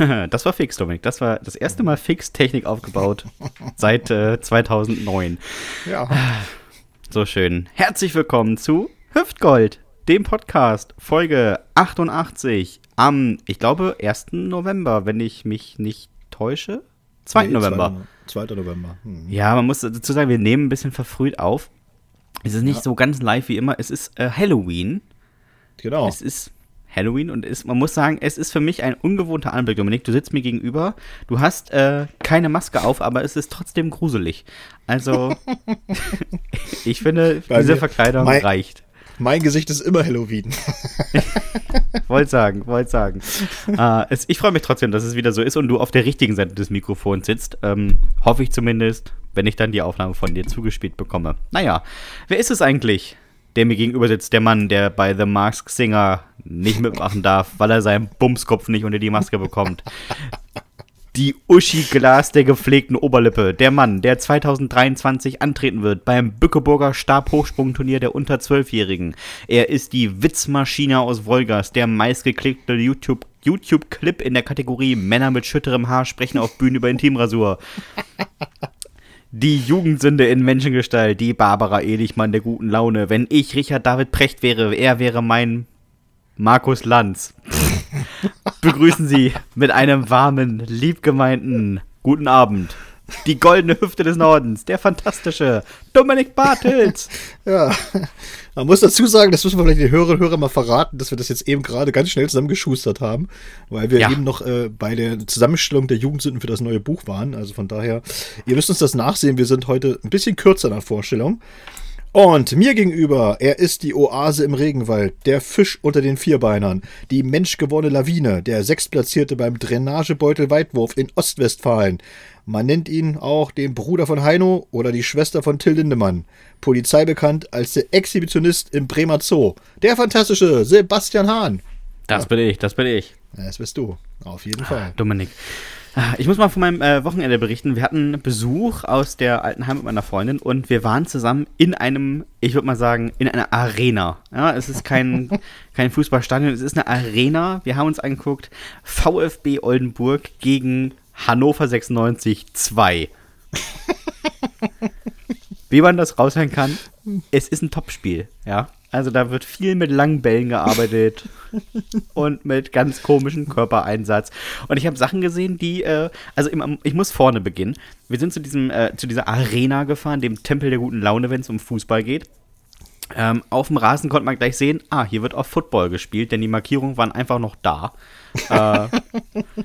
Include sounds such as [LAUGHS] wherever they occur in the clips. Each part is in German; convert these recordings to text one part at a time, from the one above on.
[LAUGHS] Das war fix, Dominik. Das war das erste Mal fix Technik aufgebaut [LAUGHS] seit äh, 2009. Ja. [SIGHS] So schön. Herzlich willkommen zu Hüftgold, dem Podcast, Folge 88 am, ich glaube, 1. November, wenn ich mich nicht täusche. 2. Nee, November. 2. November. Hm. Ja, man muss dazu sagen, wir nehmen ein bisschen verfrüht auf. Es ist nicht Ja. so ganz live wie immer. Es ist äh, Halloween. Genau. Es ist Halloween und ist, man muss sagen, es ist für mich ein ungewohnter Anblick, Dominik. Du sitzt mir gegenüber, du hast äh, keine Maske auf, aber es ist trotzdem gruselig. Also, [LAUGHS] ich finde, Bei diese mir- Verkleidung mein- reicht. Mein Gesicht ist immer Halloween. [LAUGHS] Wollte sagen, wollte sagen. äh, es, ich freue mich trotzdem, dass es wieder so ist und du auf der richtigen Seite des Mikrofons sitzt. Ähm, hoffe ich zumindest, wenn ich dann die Aufnahme von dir zugespielt bekomme. Naja, wer ist es eigentlich, der mir gegenüber sitzt? Der Mann, der bei The Mask Singer nicht mitmachen darf, weil er seinen Bumskopf nicht unter die Maske bekommt. Die Uschi-Glas der gepflegten Oberlippe. Der Mann, der 2023 antreten wird beim Bückeburger Stabhochsprungturnier der unter 12-Jährigen. Er ist die Witzmaschine aus Wolgast, der meistgeklickte YouTube- YouTube-Clip in der Kategorie Männer mit schütterem Haar sprechen auf Bühnen über Intimrasur. Die Jugendsünde in Menschengestalt, die Barbara Elichmann der guten Laune. Wenn ich Richard David Precht wäre, er wäre mein Markus Lanz. [LAUGHS] Begrüßen Sie mit einem warmen, liebgemeinten guten Abend. Die goldene Hüfte des Nordens, der fantastische Dominik Bartels. [LAUGHS] Ja. Man muss dazu sagen, das müssen wir vielleicht den Hörerinnen und Hörern mal verraten, dass wir das jetzt eben gerade ganz schnell zusammengeschustert haben, weil wir Ja. eben noch äh, bei der Zusammenstellung der Jugendsünden für das neue Buch waren. Also von daher, ihr müsst uns das nachsehen. Wir sind heute ein bisschen kürzer in der Vorstellung. Und mir gegenüber, er ist die Oase im Regenwald, der Fisch unter den Vierbeinern, die menschgewordene Lawine, der Sechstplatzierte beim Drainagebeutel Weitwurf in Ostwestfalen. Man nennt ihn auch den Bruder von Heino oder die Schwester von Till Lindemann. Polizei bekannt als der Exhibitionist im Bremer Zoo. Der fantastische Sebastian Hahn. Das bin ich, das bin ich. Ja, das bist du. Auf jeden Fall. Dominik. Ah, Ich muss mal von meinem äh, Wochenende berichten. Wir hatten Besuch aus der alten Heimat meiner Freundin und wir waren zusammen in einem, ich würde mal sagen, in einer Arena. Ja, es ist kein, [LAUGHS] kein Fußballstadion, es ist eine Arena. Wir haben uns angeguckt, VfB Oldenburg gegen Hannover 96 2. [LAUGHS] Wie man das raushören kann, es ist ein Topspiel, ja. Also da wird viel mit langen Bällen gearbeitet [LAUGHS] und mit ganz komischem Körpereinsatz. Und ich habe Sachen gesehen, die, äh, also im, ich muss vorne beginnen. Wir sind zu diesem, äh, zu dieser Arena gefahren, dem Tempel der guten Laune, wenn es um Fußball geht. Ähm, auf dem Rasen konnte man gleich sehen, ah, hier wird auch Football gespielt, denn die Markierungen waren einfach noch da. äh,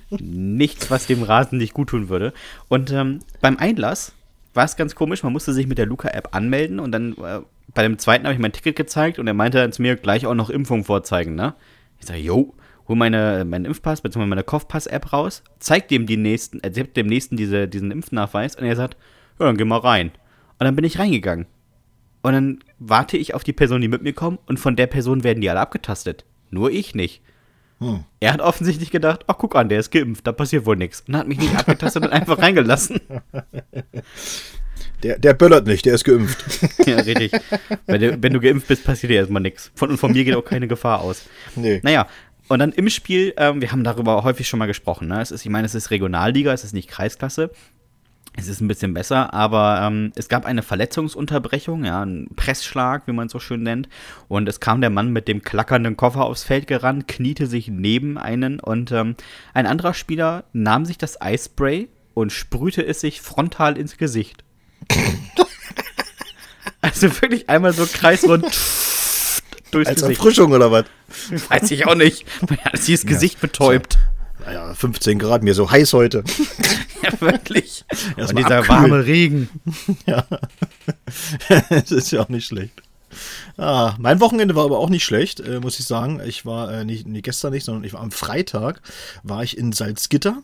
[LAUGHS] nichts, was dem Rasen nicht gut tun würde. Und ähm, beim Einlass war es ganz komisch, man musste sich mit der Luca-App anmelden und dann äh, bei dem zweiten habe ich mein Ticket gezeigt und er meinte dann zu mir gleich auch noch Impfung vorzeigen, ne? Ich sage, jo, hol meine, meinen Impfpass bzw. meine Kopfpass-App raus, zeig dem die nächsten, er gibt dem nächsten diese, diesen Impfnachweis und er sagt, ja, dann geh mal rein. Und dann bin ich reingegangen. Und dann warte ich auf die Person, die mit mir kommt, und von der Person werden die alle abgetastet. Nur ich nicht. Hm. Er hat offensichtlich gedacht, ach guck an, der ist geimpft, da passiert wohl nichts. Und hat mich nicht abgetastet und einfach [LAUGHS] reingelassen. Der, der böllert nicht, der ist geimpft. [LAUGHS] ja, richtig. Wenn du, wenn du geimpft bist, passiert dir erstmal nichts. Von, und von mir geht auch keine Gefahr aus. Nee. Naja, und dann im Spiel, ähm, wir haben darüber häufig schon mal gesprochen. Ne? Es ist, ich meine, es ist Regionalliga, es ist nicht Kreisklasse. Es ist ein bisschen besser, aber ähm, es gab eine Verletzungsunterbrechung, ja, ein Pressschlag, wie man es so schön nennt. Und es kam der Mann mit dem klackernden Koffer aufs Feld gerannt, kniete sich neben einen und ähm, ein anderer Spieler nahm sich das Eispray und sprühte es sich frontal ins Gesicht. [LAUGHS] also wirklich einmal so kreisrund [LAUGHS] durchs Als Gesicht. Erfrischung oder was? Weiß ich auch nicht. [LAUGHS] Man hat sich das Gesicht betäubt. Naja, 15 Grad, mir so heiß heute. Ja, wirklich. Erst Und dieser abkühlen. warme Regen. Ja. das ist ja auch nicht schlecht. Ah, mein Wochenende war aber auch nicht schlecht, äh, muss ich sagen. Ich war äh, nicht, nee, gestern nicht, sondern ich war am Freitag, war ich in Salzgitter.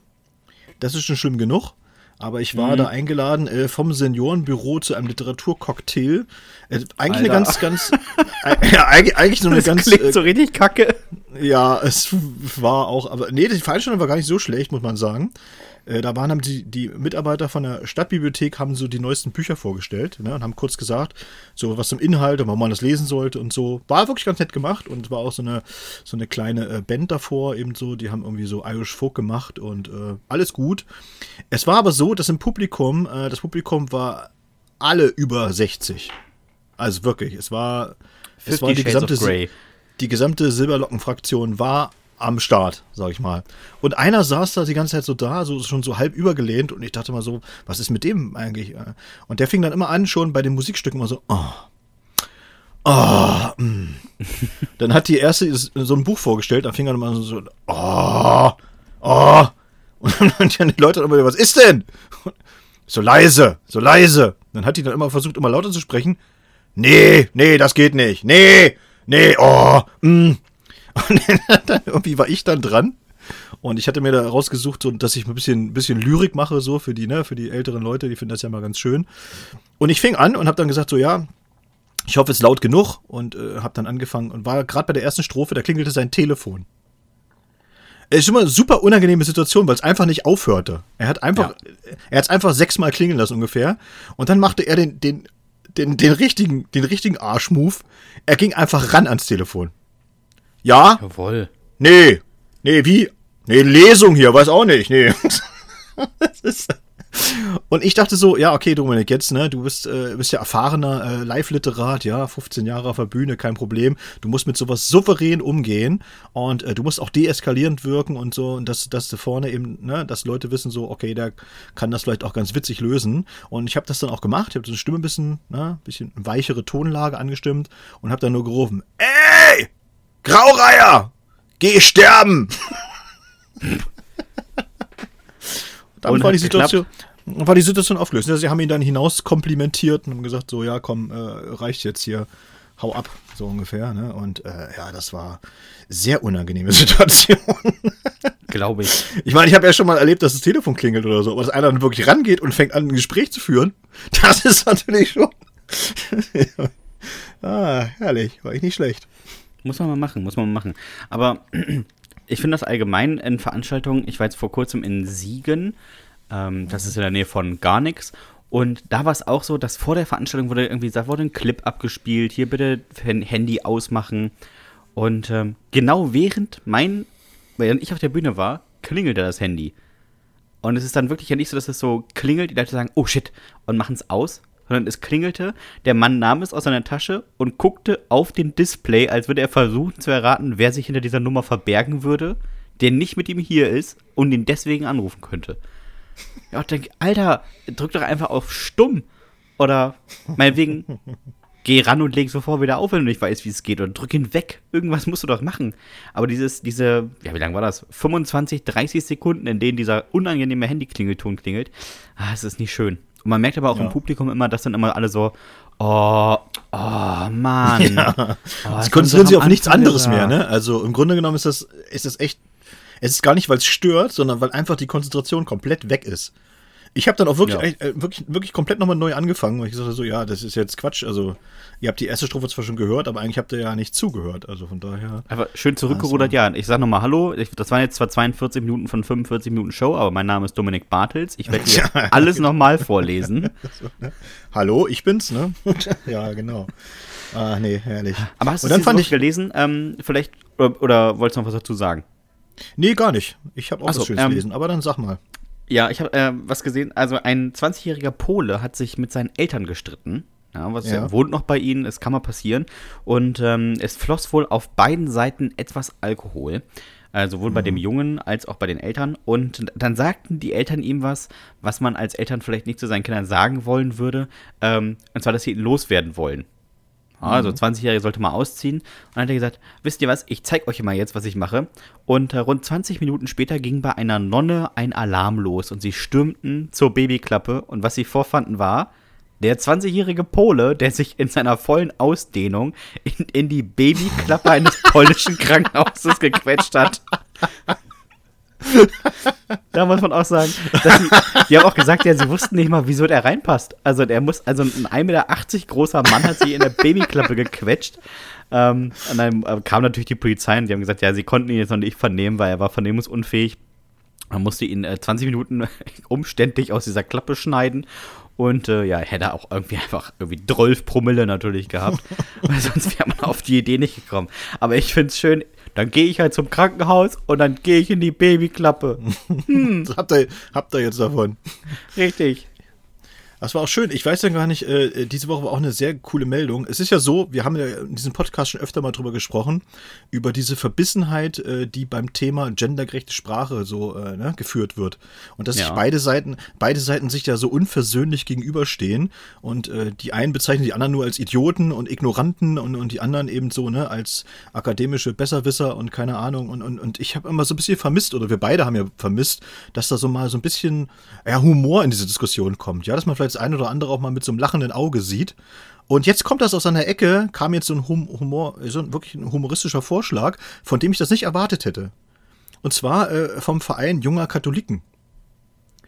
Das ist schon schlimm genug. Aber ich war da eingeladen äh, vom Seniorenbüro zu einem Literaturcocktail. Äh, eigentlich eine Alter. ganz, ganz, äh, [LAUGHS] ja, eigentlich, eigentlich so eine Das ganz, klingt äh, so richtig kacke. Ja, es war auch, aber nee, die Veranstaltung war gar nicht so schlecht, muss man sagen. Äh, da waren haben die, die Mitarbeiter von der Stadtbibliothek haben so die neuesten Bücher vorgestellt ne, und haben kurz gesagt, so was zum Inhalt und warum man das lesen sollte und so. War wirklich ganz nett gemacht und es war auch so eine, so eine kleine äh, Band davor, eben so, die haben irgendwie so Irish Folk gemacht und äh, alles gut. Es war aber so, dass im Publikum, äh, das Publikum war alle über 60. Also wirklich, es war, es war die gesamte, die gesamte Silberlocken-Fraktion war am Start, sag ich mal. Und einer saß da die ganze Zeit so da, so schon so halb übergelehnt und ich dachte mal so, was ist mit dem eigentlich? Und der fing dann immer an, schon bei den Musikstücken immer so, oh. Oh, mm. dann hat die erste so ein Buch vorgestellt, dann fing er immer so, oh, oh. Und dann die Leute immer, was ist denn? So leise, so leise. Dann hat die dann immer versucht, immer lauter zu sprechen. Nee, nee, das geht nicht. Nee, nee, oh, mm. Und [LAUGHS] dann irgendwie war ich dann dran. Und ich hatte mir da rausgesucht, so, dass ich ein bisschen, bisschen Lyrik mache, so für die, ne, für die älteren Leute, die finden das ja mal ganz schön. Und ich fing an und habe dann gesagt, so, ja, ich hoffe, es ist laut genug und äh, habe dann angefangen und war gerade bei der ersten Strophe, da klingelte sein Telefon. Es ist immer eine super unangenehme Situation, weil es einfach nicht aufhörte. Er hat einfach, ja. er hat es einfach sechsmal klingeln lassen ungefähr. Und dann machte er den, den, den, den richtigen, den richtigen Arschmove. Er ging einfach ran ans Telefon. Ja? Jawohl. Nee. Nee, wie? Nee, Lesung hier, weiß auch nicht. Nee. [LAUGHS] und ich dachte so, ja, okay, Dominik, jetzt, ne, du bist, äh, bist ja erfahrener äh, Live-Literat, ja, 15 Jahre auf der Bühne, kein Problem. Du musst mit sowas souverän umgehen und äh, du musst auch deeskalierend wirken und so, und dass, dass du vorne eben, ne, dass Leute wissen so, okay, der kann das vielleicht auch ganz witzig lösen. Und ich habe das dann auch gemacht, ich habe so eine Stimme ein bisschen, ne, bisschen weichere Tonlage angestimmt und habe dann nur gerufen, ey! Graureiher! Geh sterben! dann war die Situation. War die Situation aufgelöst. Sie haben ihn dann hinaus komplimentiert und haben gesagt, so, ja, komm, äh, reicht jetzt hier, hau ab, so ungefähr. Ne? Und äh, ja, das war sehr unangenehme [LAUGHS] Situation. Glaube ich. Ich meine, ich habe ja schon mal erlebt, dass das Telefon klingelt oder so, aber dass einer dann wirklich rangeht und fängt an, ein Gespräch zu führen, [LAUGHS] das ist natürlich schon. [LAUGHS] ah, herrlich, war ich nicht schlecht. Muss man mal machen, muss man mal machen. Aber [CLEARS THROAT] ich finde das allgemein in Veranstaltungen, ich war jetzt vor kurzem in Siegen, ähm, das ist in der Nähe von gar nichts. Und da war es auch so, dass vor der Veranstaltung wurde irgendwie gesagt, wurde ein Clip abgespielt, hier bitte Handy ausmachen. Und ähm, genau während mein, während ich auf der Bühne war, klingelte das Handy. Und es ist dann wirklich ja nicht so, dass es so klingelt, die Leute sagen, oh shit, und machen es aus, sondern es klingelte, der Mann nahm es aus seiner Tasche und guckte auf den Display, als würde er versuchen zu erraten, wer sich hinter dieser Nummer verbergen würde, der nicht mit ihm hier ist und ihn deswegen anrufen könnte. Ja, ich denke, Alter, drück doch einfach auf stumm. Oder meinetwegen, geh ran und leg sofort wieder auf, wenn du nicht weißt, wie es geht. Oder drück ihn weg. Irgendwas musst du doch machen. Aber dieses, diese, ja, wie lange war das? 25, 30 Sekunden, in denen dieser unangenehme Handyklingelton klingelt. Ah, es ist nicht schön. Und man merkt aber auch ja. im Publikum immer, dass dann immer alle so, oh, oh, Mann. [LAUGHS] Ja. Oh, Sie konzentrieren sich auf nichts anderes mehr, ne? Also im Grunde genommen ist das, ist das echt, es ist gar nicht, weil es stört, sondern weil einfach die Konzentration komplett weg ist. Ich habe dann auch wirklich, ja. äh, wirklich, wirklich komplett nochmal neu angefangen, weil ich gesagt habe, so, ja, das ist jetzt Quatsch. Also, ihr habt die erste Strophe zwar schon gehört, aber eigentlich habt ihr ja nicht zugehört. Also von daher. Einfach schön zurückgerudert, also. ja. Ich sag nochmal Hallo. Ich, das waren jetzt zwar 42 Minuten von 45 Minuten Show, aber mein Name ist Dominik Bartels. Ich werde [LAUGHS] dir ja, alles genau. nochmal vorlesen. [LAUGHS] Ne? Hallo, ich bin's, ne? [LAUGHS] ja, genau. Ah, nee, herrlich. Aber hast du es ich gelesen? Ähm, vielleicht, oder, oder wolltest du noch was dazu sagen? Nee, gar nicht. Ich habe auch so, was Schönes ähm, gelesen, aber dann sag mal. Ja, ich habe äh, was gesehen. Also ein 20-jähriger Pole hat sich mit seinen Eltern gestritten. Ja, was ja. wohnt noch bei ihnen, es kann mal passieren. Und ähm, es floss wohl auf beiden Seiten etwas Alkohol. Also sowohl mhm. bei dem. Jungen als auch bei den Eltern. Und dann sagten die Eltern ihm was, was man als Eltern vielleicht nicht zu seinen Kindern sagen wollen würde. Ähm, und zwar, dass sie ihn loswerden wollen. Also 20-Jährige mhm. sollte mal ausziehen. Und dann hat er gesagt, wisst ihr was, ich zeige euch mal jetzt, was ich mache. Und äh, rund 20 Minuten später ging bei einer Nonne ein Alarm los und sie stürmten zur Babyklappe. Und was sie vorfanden war, der 20-jährige Pole, der sich in seiner vollen Ausdehnung in, in die Babyklappe eines [LAUGHS] polnischen Krankenhauses gequetscht hat. [LAUGHS] da muss man auch sagen, sie, die haben auch gesagt, ja, sie wussten nicht mal, wieso der reinpasst. Also der muss, also ein 1,80 Meter großer Mann hat sich in der Babyklappe gequetscht. Ähm, und dann äh, kam natürlich die Polizei und die haben gesagt, ja, sie konnten ihn jetzt noch nicht vernehmen, weil er war vernehmungsunfähig. Man musste ihn äh, 20 Minuten [LAUGHS] umständlich aus dieser Klappe schneiden. Und äh, ja, hätte auch irgendwie einfach irgendwie 12 Promille natürlich gehabt. [LAUGHS] weil sonst wäre man auf die Idee nicht gekommen. Aber ich finde es schön, dann gehe ich halt zum Krankenhaus und dann gehe ich in die Babyklappe. [LAUGHS] Hm. habt, ihr, habt ihr jetzt davon? Richtig. Das war auch schön. Ich weiß ja gar nicht, äh, diese Woche war auch eine sehr coole Meldung. Es ist ja so, wir haben ja in diesem Podcast schon öfter mal drüber gesprochen, über diese Verbissenheit, äh, die beim Thema gendergerechte Sprache so äh, ne, geführt wird. Und dass ja. sich beide Seiten, beide Seiten sich ja so unversöhnlich gegenüberstehen und äh, die einen bezeichnen die anderen nur als Idioten und Ignoranten und, und die anderen eben so, ne, als akademische Besserwisser und keine Ahnung. Und, und, und ich habe immer so ein bisschen vermisst, oder wir beide haben ja vermisst, dass da so mal so ein bisschen ja, Humor in diese Diskussion kommt. Ja, dass man vielleicht das eine oder andere auch mal mit so einem lachenden Auge sieht. Und jetzt kommt das aus einer Ecke, kam jetzt so ein Humor, so ein wirklich ein humoristischer Vorschlag, von dem ich das nicht erwartet hätte. Und zwar äh, vom Verein junger Katholiken.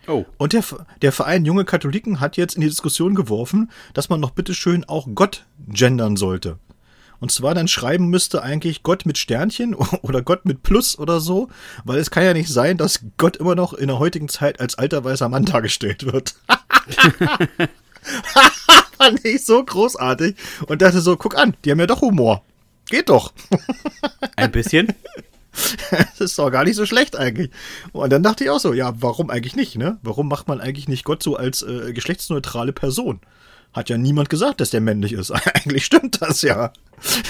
Oh. Und der, der Verein Junge Katholiken hat jetzt in die Diskussion geworfen, dass man noch bitteschön auch Gott gendern sollte. Und zwar dann schreiben müsste eigentlich Gott mit Sternchen [LAUGHS] oder Gott mit Plus oder so, weil es kann ja nicht sein, dass Gott immer noch in der heutigen Zeit als alter weißer Mann dargestellt wird. [LAUGHS] Fand ich so großartig und dachte so, guck an, die haben ja doch Humor. Geht doch. [LAUGHS] Ein bisschen. Das ist doch gar nicht so schlecht eigentlich. Und dann dachte ich auch so, ja, warum eigentlich nicht, ne? Warum macht man eigentlich nicht Gott so als äh, geschlechtsneutrale Person? Hat ja niemand gesagt, dass der männlich ist. Eigentlich stimmt das ja.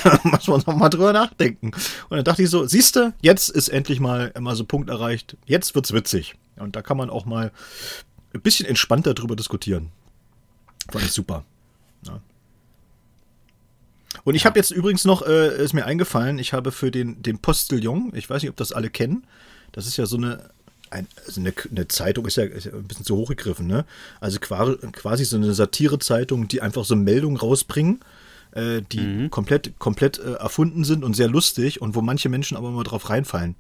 Da [LAUGHS] muss man noch mal drüber nachdenken. Und dann dachte ich so, siehste, jetzt ist endlich mal immer so ein Punkt erreicht. Jetzt wird's witzig. Und da kann man auch mal ein bisschen entspannter drüber diskutieren. Fand ich super. Ja. Und ich habe jetzt übrigens noch, äh, ist mir eingefallen, ich habe für den, den Postillon, ich weiß nicht, ob das alle kennen, das ist ja so eine ein, also eine, eine, Zeitung ist ja, ist ja, ein bisschen zu hochgegriffen, ne? Also quasi so eine Satirezeitung, die einfach so Meldungen rausbringen, äh, die mhm. komplett, komplett äh, erfunden sind und sehr lustig und wo manche Menschen aber immer drauf reinfallen.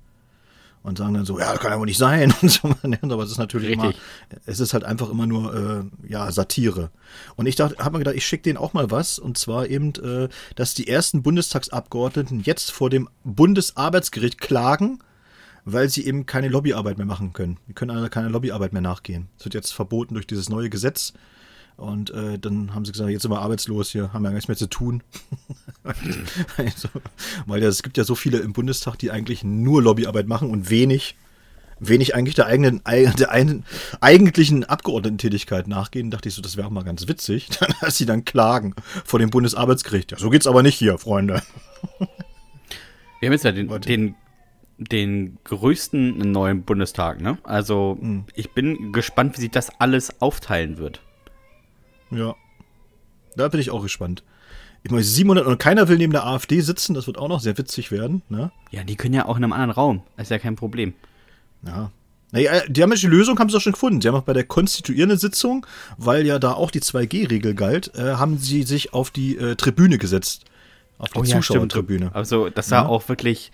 Und sagen dann so, ja, kann ja wohl nicht sein. [LAUGHS] Und so, aber es ist natürlich Richtig. immer, es ist halt einfach immer nur, äh, ja, Satire. Und ich dachte, habe mir gedacht, ich schicke denen auch mal was. Und zwar eben, äh, dass die ersten Bundestagsabgeordneten jetzt vor dem Bundesarbeitsgericht klagen, weil sie eben keine Lobbyarbeit mehr machen können. Die können also keine Lobbyarbeit mehr nachgehen. Das wird jetzt verboten durch dieses neue Gesetz. Und äh, dann haben sie gesagt, jetzt sind wir arbeitslos hier, haben wir ja nichts mehr zu tun. [LAUGHS] also, weil es gibt ja so viele im Bundestag, die eigentlich nur Lobbyarbeit machen und wenig, wenig eigentlich der eigenen, der einen, eigentlichen Abgeordnetentätigkeit nachgehen. Dachte ich so, das wäre auch mal ganz witzig, [LAUGHS] dass sie dann klagen vor dem Bundesarbeitsgericht. Ja, so geht's aber nicht hier, Freunde. Wir haben jetzt ja den, den den größten neuen Bundestag, ne? Also mhm. ich bin gespannt, wie sich das alles aufteilen wird. Ja. Da bin ich auch gespannt. Ich meine, 700 und keiner will neben der AfD sitzen, das wird auch noch sehr witzig werden, ne? Ja, die können ja auch in einem anderen Raum. Das ist ja kein Problem. Ja. Naja, die haben ja die Lösung, haben sie auch schon gefunden. Sie haben auch bei der konstituierenden Sitzung, weil ja da auch die 2G-Regel galt, äh, haben sie sich auf die äh, Tribüne gesetzt. Auf die oh, Zuschauertribüne. Ja, also, das sah ja. auch wirklich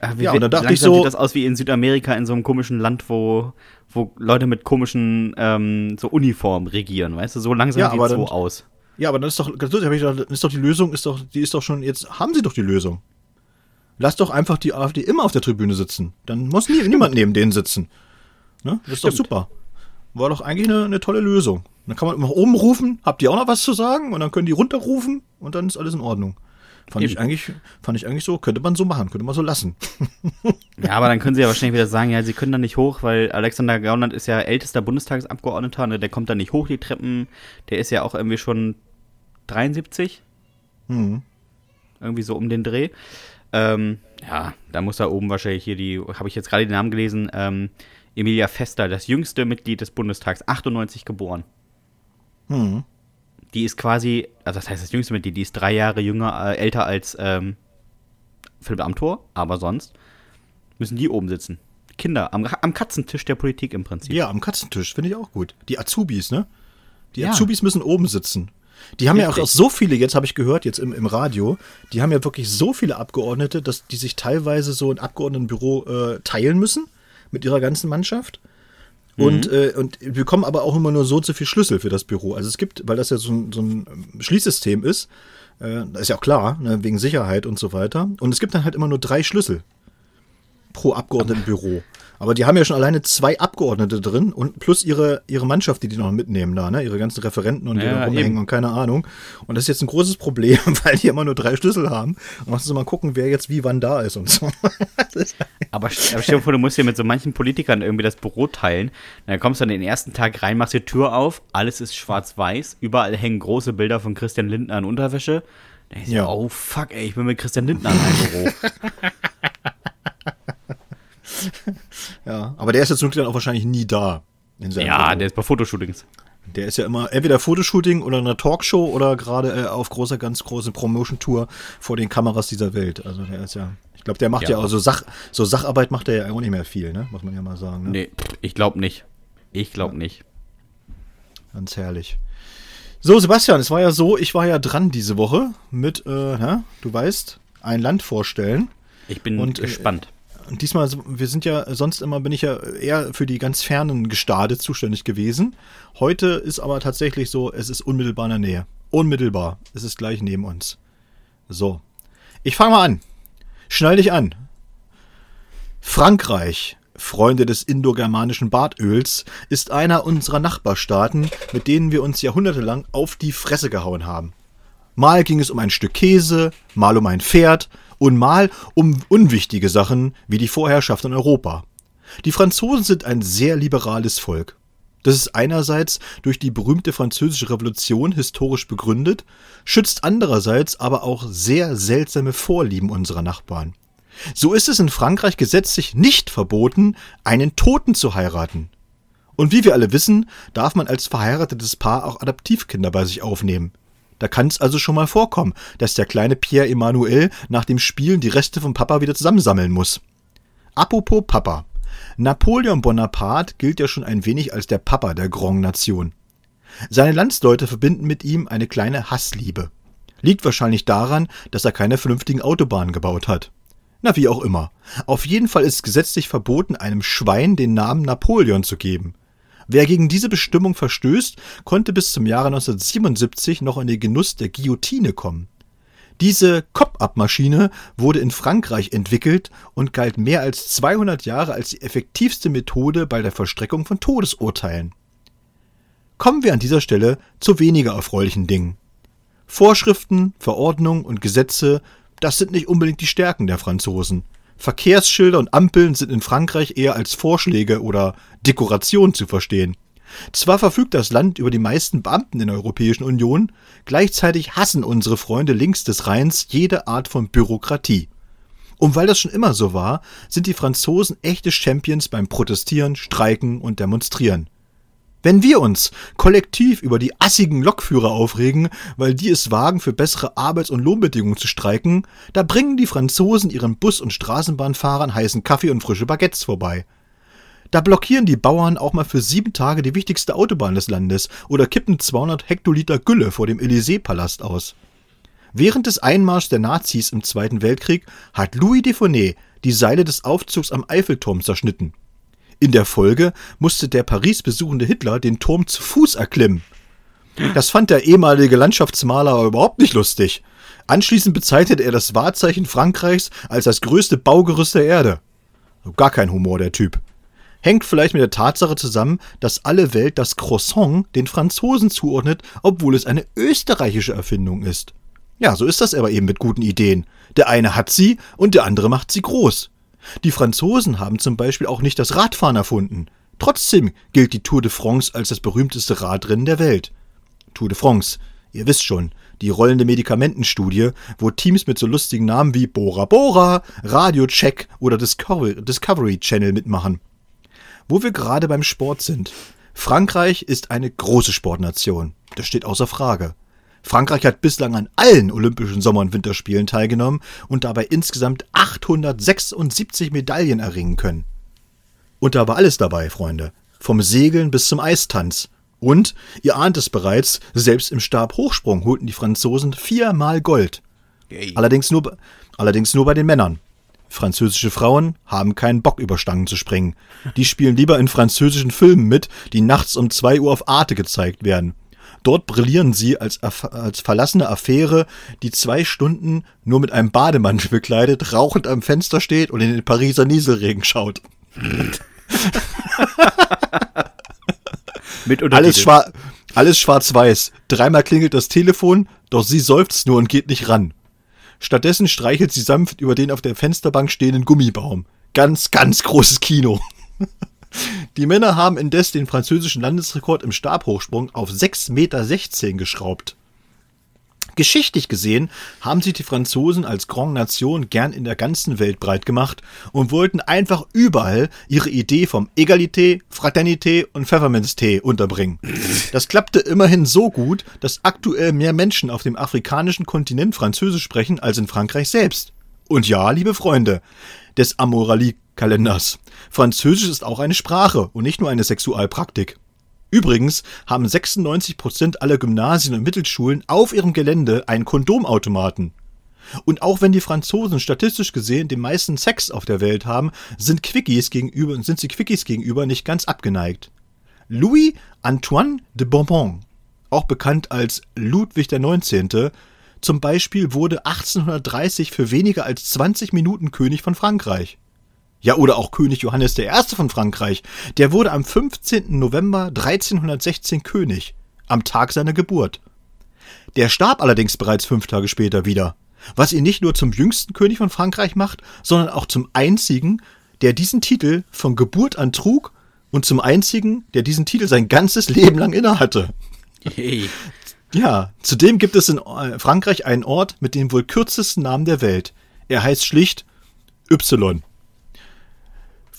Ach, wie ja, und da dachte ich so. sieht das aus wie in Südamerika in so einem komischen Land, wo, wo Leute mit komischen ähm, so Uniformen regieren, weißt du? So langsam ja, sieht es so aus. Ja, aber dann ist doch, dann ist doch die Lösung, ist doch, die ist doch schon, jetzt haben sie doch die Lösung. Lass doch einfach die AfD immer auf der Tribüne sitzen. Dann muss nie, niemand neben denen sitzen. Ne? Das ist Stimmt. doch super. War doch eigentlich eine, eine tolle Lösung. Dann kann man immer oben rufen, habt ihr auch noch was zu sagen? Und dann können die runterrufen und dann ist alles in Ordnung. Fand ich, eigentlich, fand ich eigentlich so, könnte man so machen, könnte man so lassen. [LAUGHS] ja, aber dann können sie ja [LAUGHS] wahrscheinlich wieder sagen, ja, sie können da nicht hoch, weil Alexander Gauland ist ja ältester Bundestagsabgeordneter, ne, der kommt da nicht hoch, die Treppen, der ist ja auch irgendwie schon 73. Mhm. Irgendwie so um den Dreh. Ähm, ja, da muss da oben wahrscheinlich hier die, habe ich jetzt gerade den Namen gelesen, ähm, Emilia Fester, das jüngste Mitglied des Bundestags, 98 geboren. Mhm die ist quasi, also das heißt das jüngste Mitglied, die ist drei Jahre jünger, äh, älter als ähm, Philipp Amthor, aber sonst müssen die oben sitzen. Kinder, am, am Katzentisch der Politik im Prinzip. Ja, am Katzentisch, finde ich auch gut. Die Azubis, ne? Die ja. Azubis müssen oben sitzen. Die haben Richtig. ja auch so viele, jetzt habe ich gehört, jetzt im, im Radio, die haben ja wirklich so viele Abgeordnete, dass die sich teilweise so ein Abgeordnetenbüro äh, teilen müssen mit ihrer ganzen Mannschaft. Und, äh, und wir bekommen aber auch immer nur so so viel Schlüssel für das Büro. Also es gibt, weil das ja so ein, so ein Schließsystem ist, äh, das ist ja auch klar, ne, wegen Sicherheit und so weiter. Und es gibt dann halt immer nur drei Schlüssel pro Abgeordnetenbüro. Aber die haben ja schon alleine zwei Abgeordnete drin und plus ihre, ihre Mannschaft, die die noch mitnehmen da, ne? Ihre ganzen Referenten und die Ja, da rumhängen eben. und keine Ahnung. Und das ist jetzt ein großes Problem, [LAUGHS] weil die immer nur drei Schlüssel haben. Und musst du mal gucken, wer jetzt wie wann da ist und so. [LAUGHS] Aber, aber stell dir vor, du musst dir mit so manchen Politikern irgendwie das Büro teilen. Dann kommst du an den ersten Tag rein, machst die Tür auf, alles ist schwarz-weiß, überall hängen große Bilder von Christian Lindner in Unterwäsche. Dann Ja. oh fuck, ey, ich bin mit Christian Lindner in einem Büro. [LAUGHS] [LAUGHS] ja, aber der ist jetzt wirklich dann auch wahrscheinlich nie da. Ja, Büro. der ist bei Fotoshootings. Der ist ja immer entweder Fotoshooting oder eine Talkshow oder gerade äh, auf großer, ganz großen Promotion-Tour vor den Kameras dieser Welt. Also der ist ja, ich glaube, der macht ja, Ja. auch so, Sach, so Sacharbeit macht er ja auch nicht mehr viel, ne? Muss man ja mal sagen. Ne? Nee, ich glaube nicht. Ich glaube nicht. Ganz herrlich. So, Sebastian, es war ja so, ich war ja dran diese Woche mit, äh, na, du weißt, ein Land vorstellen. Ich bin Und, äh, gespannt. Und diesmal, wir sind ja, sonst immer bin ich ja eher für die ganz fernen Gestade zuständig gewesen. Heute ist aber tatsächlich so, es ist unmittelbar in der Nähe. Unmittelbar. Es ist gleich neben uns. So. Ich fange mal an. Schnall dich an. Frankreich, Freunde des indogermanischen Bartöls, ist einer unserer Nachbarstaaten, mit denen wir uns jahrhundertelang auf die Fresse gehauen haben. Mal ging es um ein Stück Käse, mal um ein Pferd und mal um unwichtige Sachen wie die Vorherrschaft in Europa. Die Franzosen sind ein sehr liberales Volk. Das ist einerseits durch die berühmte französische Revolution historisch begründet, schützt andererseits aber auch sehr seltsame Vorlieben unserer Nachbarn. So ist es in Frankreich gesetzlich nicht verboten, einen Toten zu heiraten. Und wie wir alle wissen, darf man als verheiratetes Paar auch Adoptivkinder bei sich aufnehmen. Da kann es also schon mal vorkommen, dass der kleine Pierre Emmanuel nach dem Spielen die Reste vom Papa wieder zusammensammeln muss. Apropos Papa. Napoleon Bonaparte gilt ja schon ein wenig als der Papa der Grand Nation. Seine Landsleute verbinden mit ihm eine kleine Hassliebe. Liegt wahrscheinlich daran, dass er keine vernünftigen Autobahnen gebaut hat. Na, wie auch immer. Auf jeden Fall ist es gesetzlich verboten, einem Schwein den Namen Napoleon zu geben. Wer gegen diese Bestimmung verstößt, konnte bis zum Jahre 1977 noch in den Genuss der Guillotine kommen. Diese Cop-Up-Maschine wurde in Frankreich entwickelt und galt mehr als 200 Jahre als die effektivste Methode bei der Vollstreckung von Todesurteilen. Kommen wir an dieser Stelle zu weniger erfreulichen Dingen. Vorschriften, Verordnungen und Gesetze, das sind nicht unbedingt die Stärken der Franzosen. Verkehrsschilder und Ampeln sind in Frankreich eher als Vorschläge oder Dekoration zu verstehen. Zwar verfügt das Land über die meisten Beamten in der Europäischen Union, gleichzeitig hassen unsere Freunde links des Rheins jede Art von Bürokratie. Und weil das schon immer so war, sind die Franzosen echte Champions beim Protestieren, Streiken und Demonstrieren. Wenn wir uns kollektiv über die assigen Lokführer aufregen, weil die es wagen, für bessere Arbeits- und Lohnbedingungen zu streiken, da bringen die Franzosen ihren Bus- und Straßenbahnfahrern heißen Kaffee und frische Baguettes vorbei. Da blockieren die Bauern auch mal für sieben Tage die wichtigste Autobahn des Landes oder kippen 200 Hektoliter Gülle vor dem Élysée-Palast aus. Während des Einmarschs der Nazis im Zweiten Weltkrieg hat Louis Defonet die Seile des Aufzugs am Eiffelturm zerschnitten. In der Folge musste der Paris besuchende Hitler den Turm zu Fuß erklimmen. Das fand der ehemalige Landschaftsmaler aber überhaupt nicht lustig. Anschließend bezeichnete er das Wahrzeichen Frankreichs als das größte Baugerüst der Erde. Gar kein Humor, der Typ. Hängt vielleicht mit der Tatsache zusammen, dass alle Welt das Croissant den Franzosen zuordnet, obwohl es eine österreichische Erfindung ist. Ja, so ist das aber eben mit guten Ideen. Der eine hat sie und der andere macht sie groß. Die Franzosen haben zum Beispiel auch nicht das Radfahren erfunden. Trotzdem gilt die Tour de France als das berühmteste Radrennen der Welt. Tour de France, ihr wisst schon, die rollende Medikamentenstudie, wo Teams mit so lustigen Namen wie Bora Bora, Radio Check oder Discovery, Channel mitmachen. Wo wir gerade beim Sport sind. Frankreich ist eine große Sportnation. Das steht außer Frage. Frankreich hat bislang an allen Olympischen Sommer- und Winterspielen teilgenommen und dabei insgesamt 876 Medaillen erringen können. Und da war alles dabei, Freunde. Vom Segeln bis zum Eistanz. Und, ihr ahnt es bereits, selbst im Stabhochsprung holten die Franzosen viermal Gold. Yay. Allerdings nur, allerdings nur bei den Männern. Französische Frauen haben keinen Bock über Stangen zu springen. Die spielen lieber in französischen Filmen mit, die nachts um 2 Uhr auf Arte gezeigt werden. Dort brillieren sie als, als verlassene Affäre, die zwei Stunden nur mit einem Bademantel [LAUGHS] bekleidet, rauchend am Fenster steht und in den Pariser Nieselregen schaut. [LAUGHS] mit alles, schwar alles schwarz-weiß. Dreimal klingelt das Telefon, doch sie seufzt nur und geht nicht ran. Stattdessen streichelt sie sanft über den auf der Fensterbank stehenden Gummibaum. Ganz, ganz großes Kino. [LAUGHS] Die Männer haben indes den französischen Landesrekord im Stabhochsprung auf 6,16 Meter geschraubt. Geschichtlich gesehen haben sich die Franzosen als Grand Nation gern in der ganzen Welt breit gemacht und wollten einfach überall ihre Idee vom Egalité, Fraternité und Pfefferminztee unterbringen. Das klappte immerhin so gut, dass aktuell mehr Menschen auf dem afrikanischen Kontinent Französisch sprechen als in Frankreich selbst. Und ja, liebe Freunde des Amoralie-Kalenders, Französisch ist auch eine Sprache und nicht nur eine Sexualpraktik. Übrigens haben 96 Prozent aller Gymnasien und Mittelschulen auf ihrem Gelände einen Kondomautomaten. Und auch wenn die Franzosen statistisch gesehen den meisten Sex auf der Welt haben, sind Quickies gegenüber, sind sie Quickies gegenüber nicht ganz abgeneigt. Louis Antoine de Bourbon, auch bekannt als Ludwig XIX., zum Beispiel wurde 1830 für weniger als 20 Minuten König von Frankreich. Ja, oder auch König Johannes I. von Frankreich. Der wurde am 15. November 1316 König, am Tag seiner Geburt. Der starb allerdings bereits fünf Tage später wieder, was ihn nicht nur zum jüngsten König von Frankreich macht, sondern auch zum einzigen, der diesen Titel von Geburt an trug und zum einzigen, der diesen Titel sein ganzes Leben lang innehatte. Hey. Ja, zudem gibt es in äh, Frankreich einen Ort mit dem wohl kürzesten Namen der Welt. Er heißt schlicht Y.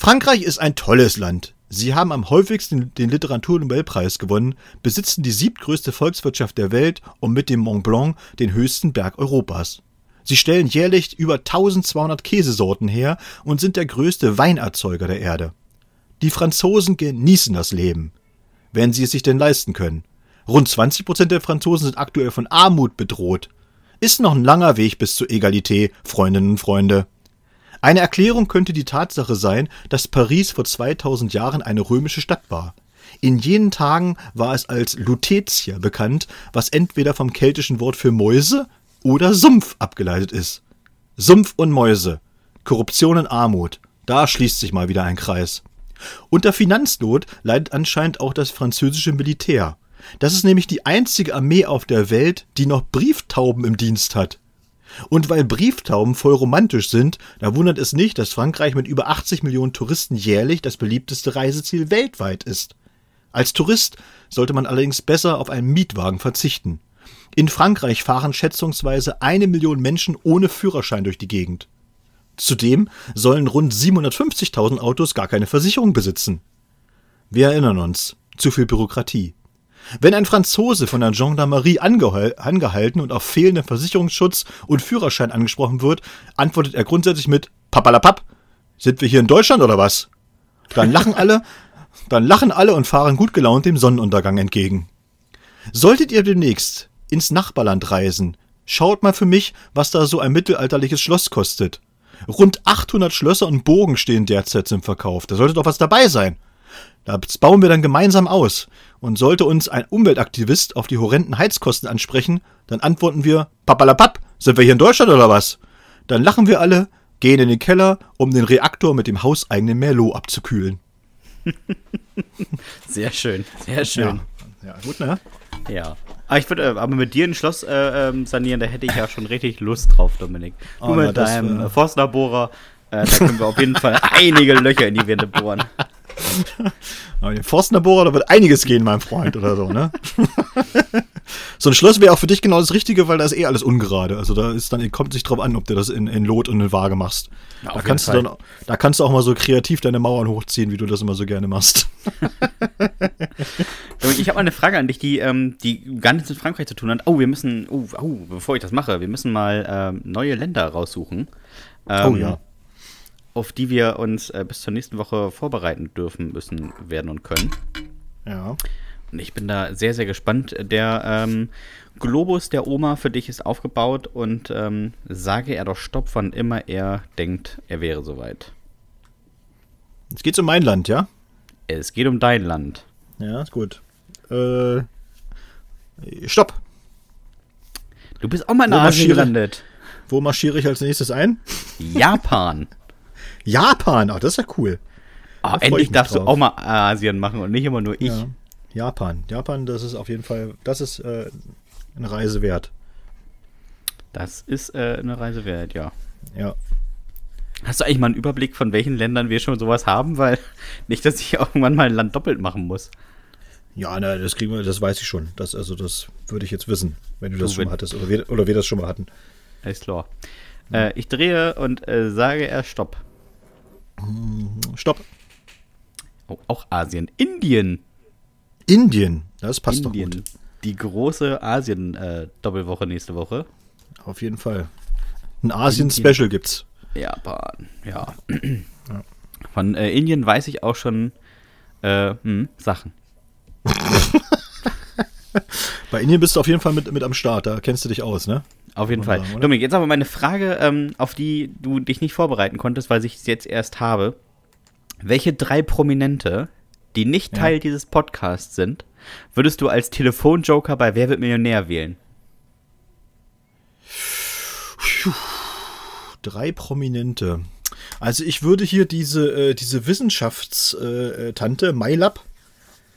Frankreich ist ein tolles Land. Sie haben am häufigsten den Literaturnobelpreis gewonnen, besitzen die siebtgrößte Volkswirtschaft der Welt und mit dem Mont Blanc den höchsten Berg Europas. Sie stellen jährlich über 1200 Käsesorten her und sind der größte Weinerzeuger der Erde. Die Franzosen genießen das Leben, wenn sie es sich denn leisten können. Rund 20 Prozent der Franzosen sind aktuell von Armut bedroht. Ist noch ein langer Weg bis zur Egalität, Freundinnen und Freunde. Eine Erklärung könnte die Tatsache sein, dass Paris vor 2000 Jahren eine römische Stadt war. In jenen Tagen war es als Lutetia bekannt, was entweder vom keltischen Wort für Mäuse oder Sumpf abgeleitet ist. Sumpf und Mäuse, Korruption und Armut, da schließt sich mal wieder ein Kreis. Unter Finanznot leidet anscheinend auch das französische Militär. Das ist nämlich die einzige Armee auf der Welt, die noch Brieftauben im Dienst hat. Und weil Brieftauben voll romantisch sind, da wundert es nicht, dass Frankreich mit über 80 Millionen Touristen jährlich das beliebteste Reiseziel weltweit ist. Als Tourist sollte man allerdings besser auf einen Mietwagen verzichten. In Frankreich fahren schätzungsweise eine Million Menschen ohne Führerschein durch die Gegend. Zudem sollen rund 750.000 Autos gar keine Versicherung besitzen. Wir erinnern uns, zu viel Bürokratie. Wenn ein Franzose von der Gendarmerie angehalten und auf fehlenden Versicherungsschutz und Führerschein angesprochen wird, antwortet er grundsätzlich mit Papalapap. Sind wir hier in Deutschland oder was? Dann lachen alle, [LAUGHS] dann lachen alle und fahren gut gelaunt dem Sonnenuntergang entgegen. Solltet ihr demnächst ins Nachbarland reisen, schaut mal für mich, was da so ein mittelalterliches Schloss kostet. Rund 800 Schlösser und Burgen stehen derzeit zum Verkauf. Da sollte doch was dabei sein. Das bauen wir dann gemeinsam aus. Und sollte uns ein Umweltaktivist auf die horrenden Heizkosten ansprechen, dann antworten wir, papalapap, sind wir hier in Deutschland oder was? Dann lachen wir alle, gehen in den Keller, um den Reaktor mit dem hauseigenen Merlot abzukühlen. [LAUGHS] Sehr schön, sehr schön. Ja, ja gut, ne? Ja. Aber ich würde, aber mit dir ein Schloss äh, ähm, sanieren, da hätte ich ja schon richtig Lust drauf, Dominik. Du oh, mit deinem äh, Forstlaborer, äh, da können wir auf jeden Fall [LAUGHS] einige Löcher in die Wände bohren. [LAUGHS] Aber den Forstnerbohrer, da wird einiges gehen, mein Freund, oder so, ne? [LAUGHS] so ein Schloss wäre auch für dich genau das Richtige, weil da ist eh alles ungerade. Also da ist dann, kommt sich drauf an, ob du das in, in Lot und in Waage machst. Ja, da, kannst du dann, da kannst du auch mal so kreativ deine Mauern hochziehen, wie du das immer so gerne machst. [LAUGHS] ich habe mal eine Frage an dich, die, ähm, die gar nichts mit Frankreich zu tun hat. Oh, wir müssen, oh, oh bevor ich das mache, wir müssen mal ähm, neue Länder raussuchen. Ähm, oh ja auf die wir uns äh, bis zur nächsten Woche vorbereiten dürfen, müssen, werden und können. Ja. Und ich bin da sehr, sehr gespannt. Der ähm, Globus der Oma für dich ist aufgebaut und ähm, sage er doch Stopp, wann immer er denkt, er wäre soweit. Jetzt geht's um mein Land, ja? Es geht um dein Land. Ja, ist gut. Äh, stopp. Du bist auch mal in Asien gelandet. Wo marschiere ich als nächstes ein? Japan. Japan. Ach, das ist ja cool. Oh, endlich darfst du drauf. auch mal Asien machen und nicht immer nur ich. Ja. Japan. Japan, das ist auf jeden Fall, das ist äh, eine Reise wert. Das ist äh, eine Reise wert, ja. Ja. Hast du eigentlich mal einen Überblick, von welchen Ländern wir schon sowas haben? Weil [LAUGHS] nicht, dass ich irgendwann mal ein Land doppelt machen muss. Ja, na, das kriegen wir, das weiß ich schon. Das, also, das würde ich jetzt wissen, wenn du das Du, schon wenn- mal hattest oder wir, oder wir das schon mal hatten. Alles klar. Äh, ich drehe und äh, sage er Stopp. Stopp. Oh, auch Asien. Indien. Indien. Das passt Indien. doch gut. Die große Asien-Doppelwoche nächste Woche. Auf jeden Fall. Ein Asien-Special gibt's. Japan, ja. Von äh, Indien weiß ich auch schon äh, hm, Sachen. [LAUGHS] Bei Indien bist du auf jeden Fall mit, mit am Start. Da kennst du dich aus, ne? Auf jeden Fall. sagen? Dominik, jetzt aber meine Frage, ähm, auf die du dich nicht vorbereiten konntest, weil ich es jetzt erst habe. Welche drei Prominente, die nicht Ja. Teil dieses Podcasts sind, würdest du als Telefonjoker bei Wer wird Millionär wählen? Drei Prominente. Also ich würde hier diese, äh, diese Wissenschaftstante, äh, Tante, MyLab,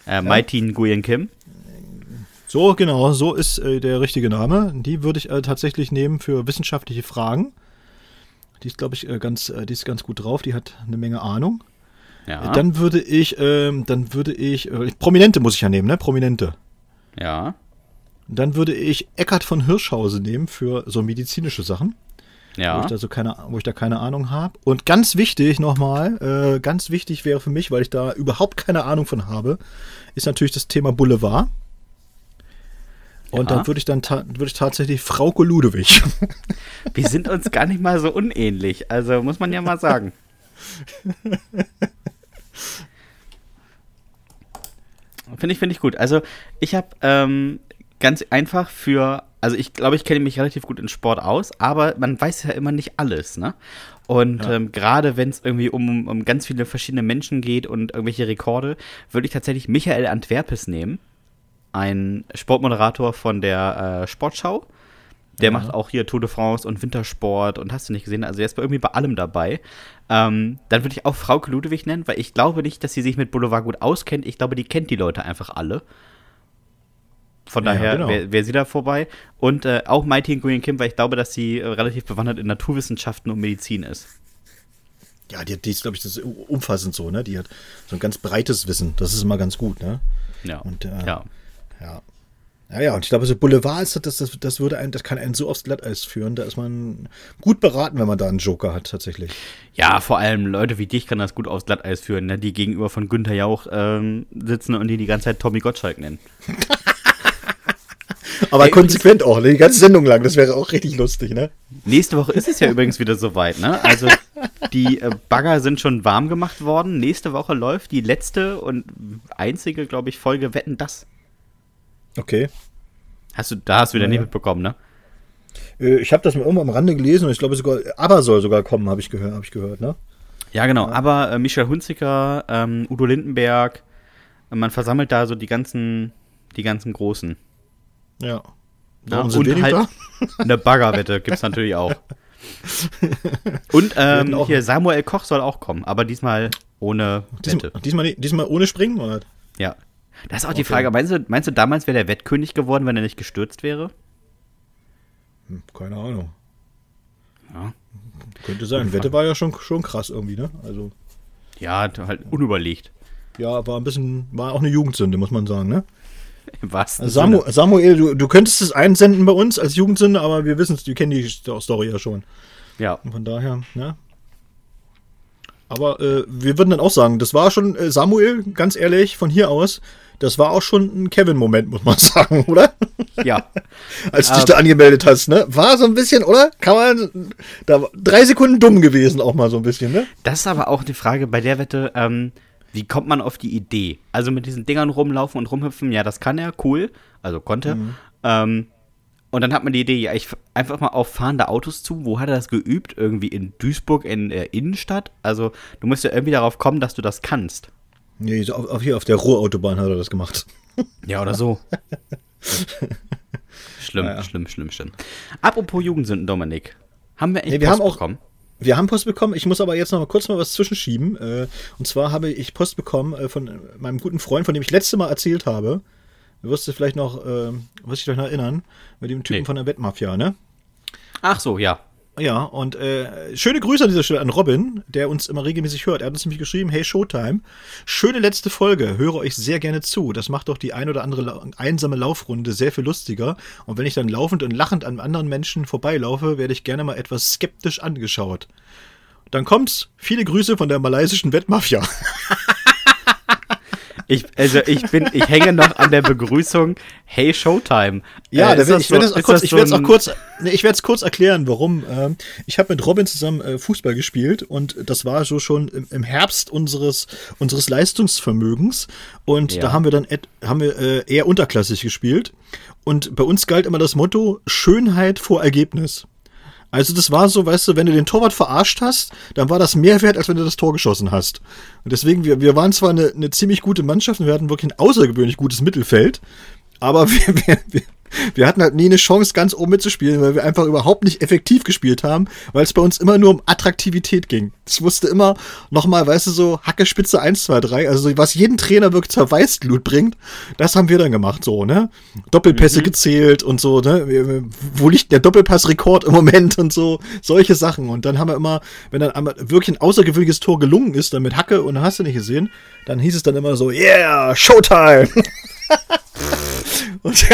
Äh, Maitin Nguyen Kim. So genau, so ist äh, der richtige Name. Die würde ich äh, tatsächlich nehmen für wissenschaftliche Fragen. Die ist, glaube ich, äh, ganz, äh, die ist ganz gut drauf. Die hat eine Menge Ahnung. Ja. Dann würde ich, ähm, dann würde ich, äh, Prominente muss ich ja nehmen, ne? Prominente. ja. Dann würde ich Eckart von Hirschhausen nehmen für so medizinische Sachen, wo, Ja. ich da so keine, wo ich da keine Ahnung habe. Und ganz wichtig nochmal, äh, ganz wichtig wäre für mich, weil ich da überhaupt keine Ahnung von habe, ist natürlich das Thema Boulevard. Und Ja. dann würde ich dann würde ich tatsächlich Frauke Ludewig. [LAUGHS] Wir sind uns gar nicht mal so unähnlich. Also muss man ja mal sagen. [LAUGHS] Finde ich, finde ich gut. Also ich habe ähm, ganz einfach für, also ich glaube, ich kenne mich relativ gut in Sport aus, aber man weiß ja immer nicht alles, ne? Und Ja. ähm, gerade wenn es irgendwie um, um ganz viele verschiedene Menschen geht und irgendwelche Rekorde, würde ich tatsächlich Michael Antwerpes nehmen. Ein Sportmoderator von der äh, Sportschau. Der Ja. macht auch hier Tour de France und Wintersport und hast du nicht gesehen. Also er ist irgendwie bei allem dabei. Ähm, dann würde ich auch Frau Ludewig nennen, weil ich glaube nicht, dass sie sich mit Boulevard gut auskennt. Ich glaube, die kennt die Leute einfach alle. Von Ja, daher genau. wäre wär sie da vorbei. Und äh, auch Mighty Nguyen Kim, weil ich glaube, dass sie äh, relativ bewandert in Naturwissenschaften und Medizin ist. ja, die, die ist, glaube ich, das ist umfassend so, ne? Die hat so ein ganz breites Wissen. Das ist immer ganz gut, ne? Ja. Und, äh, ja. Ja. Ja, ja, und ich glaube, so Boulevard ist das, das, das würde einen, das kann einen so aufs Glatteis führen. Da ist man gut beraten, wenn man da einen Joker hat, tatsächlich. ja, vor allem Leute wie dich kann das gut aufs Glatteis führen, ne? die gegenüber von Günther Jauch ähm, sitzen und die die ganze Zeit Tommy Gottschalk nennen. [LAUGHS] Aber Ey, konsequent auch, ne? die ganze Sendung lang. Das wäre auch richtig lustig, ne? Nächste Woche ist es ja übrigens wieder soweit, ne? Also die äh, Bagger sind schon warm gemacht worden. Nächste Woche läuft die letzte und einzige, glaube ich, Folge Wetten das. Okay. Hast du, da hast du wieder Ja, nicht ja. mitbekommen, ne? Äh, Ich habe das mal irgendwo am Rande gelesen und ich glaube sogar, aber soll sogar kommen, habe ich, gehört, hab ich gehört, ne? Ja, genau. Aber äh, Michael Hunziker, ähm, Udo Lindenberg, äh, man versammelt da so die ganzen, die ganzen Großen. Ja. Ja, Warum sind und halt da? [LAUGHS] eine Baggerwette gibt's natürlich auch. [LAUGHS] Und ähm, auch- hier Samuel Koch soll auch kommen, aber diesmal ohne Diesmal, Wette. diesmal, nicht- diesmal ohne Springen, oder? Ja. Das ist auch die Okay. Frage. Meinst du, meinst du, damals wäre der Wettkönig geworden, wenn er nicht gestürzt wäre? Hm, keine Ahnung. Ja. Könnte sein. Wette war ja schon, schon krass irgendwie, ne? Also, Ja, halt unüberlegt. ja, war ein bisschen, war auch eine Jugendsünde, muss man sagen, ne? Wahrsten Also Samu. Samuel, du, du könntest es einsenden bei uns als Jugendsünde, aber wir wissen es, wir kennen die Sto- Story ja schon. Ja. Und von daher, ne? Aber äh, wir würden dann auch sagen, das war schon, äh, Samuel, ganz ehrlich, von hier aus, das war auch schon ein Kevin-Moment, muss man [LAUGHS] sagen, oder? Ja. [LAUGHS] Als du dich Ähm. da angemeldet hast, ne? War so ein bisschen, oder? Kann man, da war drei Sekunden dumm gewesen auch mal so ein bisschen, ne? Das ist aber auch die Frage bei der Wette, ähm, wie kommt man auf die Idee? Also mit diesen Dingern rumlaufen und rumhüpfen, ja, das kann er, cool. Also konnte. Mhm. Ähm, und dann hat man die Idee, ja, ich einfach mal auf fahrende Autos zu. Wo hat er das geübt? Irgendwie in Duisburg in der Innenstadt? Also, du musst ja irgendwie darauf kommen, dass du das kannst. Nee, auf, auf hier auf der Ruhrautobahn hat er das gemacht. [LAUGHS] Ja, oder so. [LAUGHS] schlimm, ja, schlimm, schlimm, schlimm. Apropos Jugendsünden, Dominik. Haben wir echt nee, wir Post haben auch, bekommen? Wir haben Post bekommen. Ich muss aber jetzt noch mal kurz mal was zwischenschieben. Äh, und zwar habe ich Post bekommen äh, von meinem guten Freund, von dem ich letzte Mal erzählt habe. Du wirst dich vielleicht noch, äh, wirst dich noch erinnern, mit dem Typen nee. von der Wettmafia, ne? Ach so, ja. Ja, und äh, schöne Grüße an dieser Stelle an Robin, der uns immer regelmäßig hört. Er hat uns nämlich geschrieben, hey Showtime, schöne letzte Folge, höre euch sehr gerne zu. Das macht doch die ein oder andere einsame Laufrunde sehr viel lustiger. Und wenn ich dann laufend und lachend an anderen Menschen vorbeilaufe, werde ich gerne mal etwas skeptisch angeschaut. Dann kommt's, viele Grüße von der malaysischen Wettmafia. [LAUGHS] Ich, also ich bin, ich hänge noch an der Begrüßung, hey Showtime. Ja, äh, will, ich werde so, es kurz, ich werde es auch kurz, nee, ich werde es kurz erklären, warum. Ähm, ich habe mit Robin zusammen äh, Fußball gespielt und das war so schon im, im Herbst unseres unseres Leistungsvermögens und ja. da haben wir dann haben wir äh, eher unterklassig gespielt und bei uns galt immer das Motto Schönheit vor Ergebnis. Also das war so, weißt du, wenn du den Torwart verarscht hast, dann war das mehr wert, als wenn du das Tor geschossen hast. Und deswegen, wir, wir waren zwar eine, eine ziemlich gute Mannschaft und wir hatten wirklich ein außergewöhnlich gutes Mittelfeld, aber [LAUGHS] wir, wir, wir, wir hatten halt nie eine Chance, ganz oben mitzuspielen, weil wir einfach überhaupt nicht effektiv gespielt haben, weil es bei uns immer nur um Attraktivität ging. Es musste immer nochmal, weißt du, so Hackespitze 1, 2, 3, also was jeden Trainer wirklich zur Weißglut bringt, das haben wir dann gemacht, so, ne? Doppelpässe mhm. gezählt und so, ne? Wo liegt der Doppelpassrekord im Moment und so, solche Sachen. Und dann haben wir immer, wenn dann einmal wirklich ein außergewöhnliches Tor gelungen ist, dann mit Hacke und hast du nicht gesehen, dann hieß es dann immer so, yeah, Showtime! [LAUGHS] und,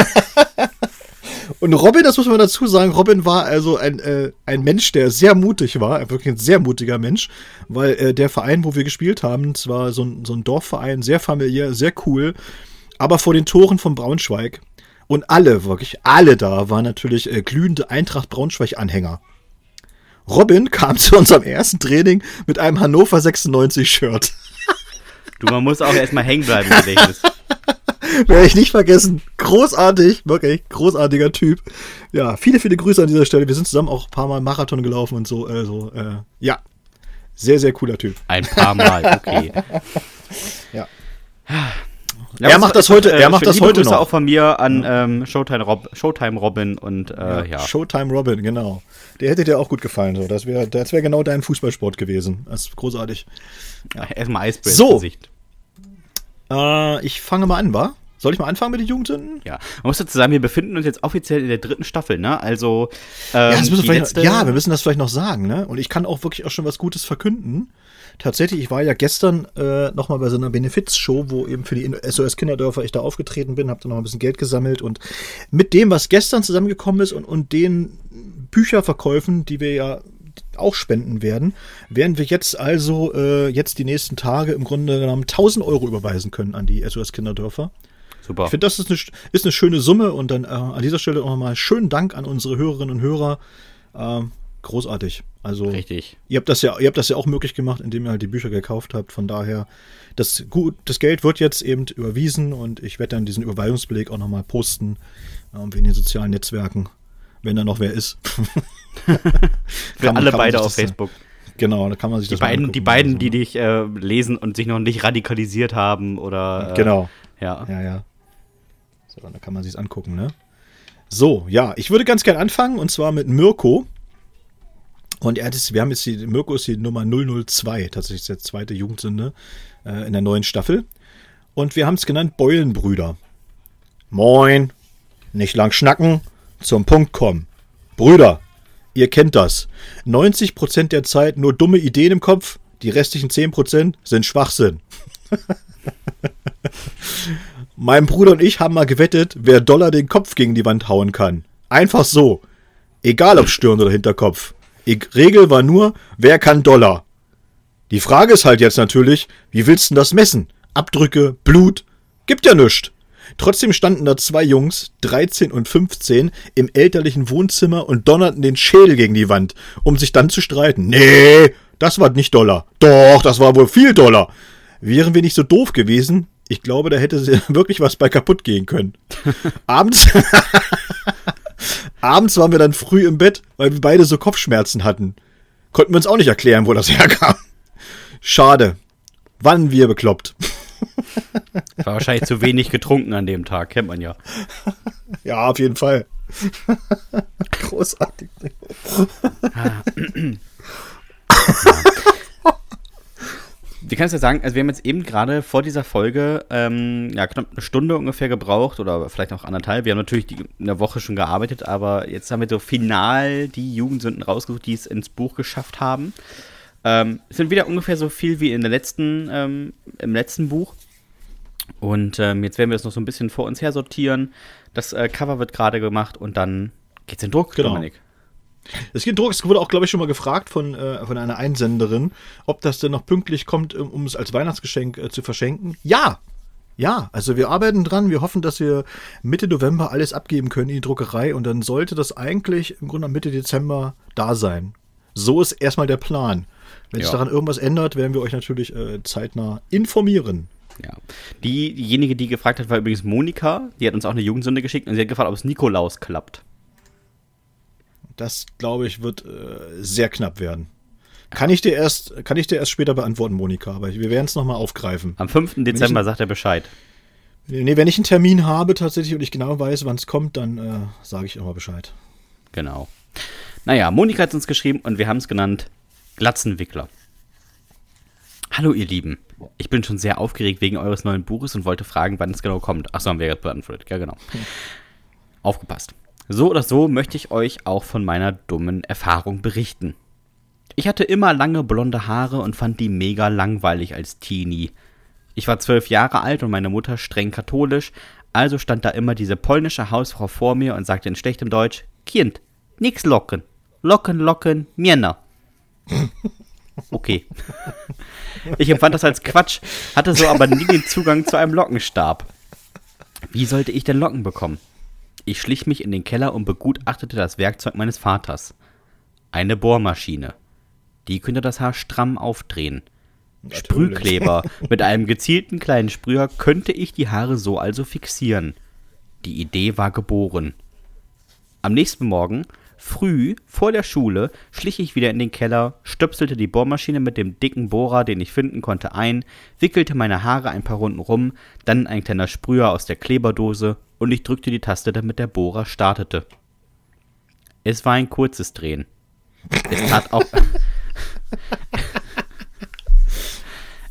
[LAUGHS] und, Robin, das muss man dazu sagen, Robin war also ein, äh, ein Mensch, der sehr mutig war, wirklich ein sehr mutiger Mensch, weil äh, der Verein, wo wir gespielt haben, zwar so ein, so ein Dorfverein, sehr familiär, sehr cool, aber vor den Toren von Braunschweig und alle, wirklich alle da, waren natürlich äh, glühende Eintracht Braunschweig-Anhänger. Robin kam [LAUGHS] zu unserem ersten Training mit einem Hannover 96 Shirt. Du, man muss auch erstmal hängen bleiben im Gedächtnis. [LAUGHS] Werde ich nicht vergessen. Großartig, wirklich, großartiger Typ. Ja, viele, viele Grüße an dieser Stelle. Wir sind zusammen auch ein paar Mal Marathon gelaufen und so. Also, äh, ja, sehr, sehr cooler Typ. Ein paar Mal, okay. [LAUGHS] ja. Ja, er macht das heute, er macht das heute noch. auch von mir an ähm, Showtime, Rob, Showtime Robin und äh, ja, ja, Showtime Robin, genau. Der hätte dir auch gut gefallen. So. Das wäre das wär genau dein Fußballsport gewesen. Das ist großartig. Ja, erstmal Eisbär so. Gesicht. Äh, ich fange mal an, wa? Soll ich mal anfangen mit den Jugendsünden? Ja, man muss dazu sagen, wir befinden uns jetzt offiziell in der dritten Staffel, ne? Also, ähm, ja, noch, ja, wir müssen das vielleicht noch sagen, ne? Und ich kann auch wirklich auch schon was Gutes verkünden. Tatsächlich, ich war ja gestern äh, nochmal bei so einer Benefizshow, wo eben für die SOS Kinderdörfer ich da aufgetreten bin, habe da noch ein bisschen Geld gesammelt und mit dem, was gestern zusammengekommen ist und, und den Bücherverkäufen, die wir ja auch spenden werden, werden wir jetzt also äh, jetzt die nächsten Tage im Grunde genommen 1000 Euro überweisen können an die SOS Kinderdörfer. Super. Ich finde, das ist eine, ist eine schöne Summe und dann äh, an dieser Stelle auch nochmal schönen Dank an unsere Hörerinnen und Hörer. Äh, großartig. Also, Richtig. Ihr habt das ja, ihr habt das ja auch möglich gemacht, indem ihr halt die Bücher gekauft habt. Von daher, das, gut, das Geld wird jetzt eben überwiesen und ich werde dann diesen Überweisungsbeleg auch nochmal posten ähm, in den sozialen Netzwerken, wenn da noch wer ist. [LAUGHS] Für alle beide auf Facebook. Genau, da kann man sich die das beiden, Die beiden, so. die dich äh, lesen und sich noch nicht radikalisiert haben oder. Äh, genau. Ja. Ja, ja. So, da kann man sich angucken, ne? So, ja, ich würde ganz gern anfangen und zwar mit Mirko. Und er ist, wir haben jetzt die, Mirko ist die Nummer 002, tatsächlich der zweite Jugendsünde äh, in der neuen Staffel. Und wir haben es genannt Beulenbrüder. Moin, nicht lang schnacken, zum Punkt kommen. Brüder, ihr kennt das. 90% der Zeit nur dumme Ideen im Kopf, die restlichen 10% sind Schwachsinn. [LAUGHS] mein Bruder und ich haben mal gewettet, wer Dollar den Kopf gegen die Wand hauen kann. Einfach so. Egal ob Stirn oder Hinterkopf. Die Regel war nur, wer kann Dollar? Die Frage ist halt jetzt natürlich, wie willst du das messen? Abdrücke, Blut? Gibt ja nichts. Trotzdem standen da zwei Jungs, 13 und 15, im elterlichen Wohnzimmer und donnerten den Schädel gegen die Wand, um sich dann zu streiten. Nee, das war nicht Dollar. Doch, das war wohl viel Dollar. wären wir nicht so doof gewesen, ich glaube, da hätte [LAUGHS] wirklich was bei kaputt gehen können. [LAUGHS] Abends, [LAUGHS] abends waren wir dann früh im Bett, weil wir beide so Kopfschmerzen hatten. Konnten wir uns auch nicht erklären, wo das herkam. Schade. Wann wir bekloppt. [LAUGHS] War wahrscheinlich zu wenig getrunken an dem Tag, kennt man ja. Ja, auf jeden Fall. [LAUGHS] Großartig. Wir können es ja sagen, also wir haben jetzt eben gerade vor dieser Folge ähm, ja, knapp eine Stunde ungefähr gebraucht oder vielleicht noch anderthalb. Wir haben natürlich die, in der Woche schon gearbeitet, aber jetzt haben wir so final die Jugendsünden rausgesucht, die es ins Buch geschafft haben. Ähm, es sind wieder ungefähr so viel wie in der letzten, ähm, im letzten Buch. Und ähm, jetzt werden wir das noch so ein bisschen vor uns her sortieren. Das äh, Cover wird gerade gemacht und dann geht's in Druck, Genau. Dominik. Es geht Druck. Es wurde auch, glaube ich, schon mal gefragt von, äh, von einer Einsenderin, ob das denn noch pünktlich kommt, um, es als Weihnachtsgeschenk äh, zu verschenken. Ja! Ja, also wir arbeiten dran. Wir hoffen, dass wir Mitte November alles abgeben können in die Druckerei und dann sollte das eigentlich im Grunde Mitte Dezember da sein. So ist erstmal der Plan. Wenn sich Ja. daran irgendwas ändert, werden wir euch natürlich äh, zeitnah informieren. Ja. Die, diejenige, die gefragt hat, war übrigens Monika. Die hat uns auch eine Jugendsünde geschickt und sie hat gefragt, ob es Nikolaus klappt. Das, glaube ich, wird äh, sehr knapp werden. Kann ich dir erst, kann ich dir erst später beantworten, Monika, aber wir werden es nochmal aufgreifen. Am 5. Dezember ich- sagt er Bescheid. Nee, wenn ich einen Termin habe tatsächlich und ich genau weiß, wann es kommt, dann äh, sage ich immer Bescheid. Genau. Naja, Monika hat uns geschrieben und wir haben es genannt Glatzenwickler. Hallo ihr Lieben. Ich bin schon sehr aufgeregt wegen eures neuen Buches und wollte fragen, wann es genau kommt. Achso, haben wir gerade beantwortet. Ja, genau. Aufgepasst. So oder so möchte ich euch auch von meiner dummen Erfahrung berichten. Ich hatte immer lange blonde Haare und fand die mega langweilig als Teenie. Ich war zwölf Jahre alt und meine Mutter streng katholisch, also stand da immer diese polnische Hausfrau vor mir und sagte in schlechtem Deutsch: Kind, nix locken. Locken, locken, Männer. Okay. Ich empfand das als Quatsch, hatte so aber nie den Zugang zu einem Lockenstab. Wie sollte ich denn Locken bekommen? Ich schlich mich in den Keller und begutachtete das Werkzeug meines Vaters. Eine Bohrmaschine. Die könnte das Haar stramm aufdrehen. Sprühkleber. Mit einem gezielten kleinen Sprüher könnte ich die Haare so also fixieren. Die Idee war geboren. Am nächsten Morgen, früh, vor der Schule, schlich ich wieder in den Keller, stöpselte die Bohrmaschine mit dem dicken Bohrer, den ich finden konnte, ein, wickelte meine Haare ein paar Runden rum, dann ein kleiner Sprüher aus der Kleberdose und ich drückte die Taste, damit der Bohrer startete. Es war ein kurzes Drehen. Es tat auch. [LAUGHS]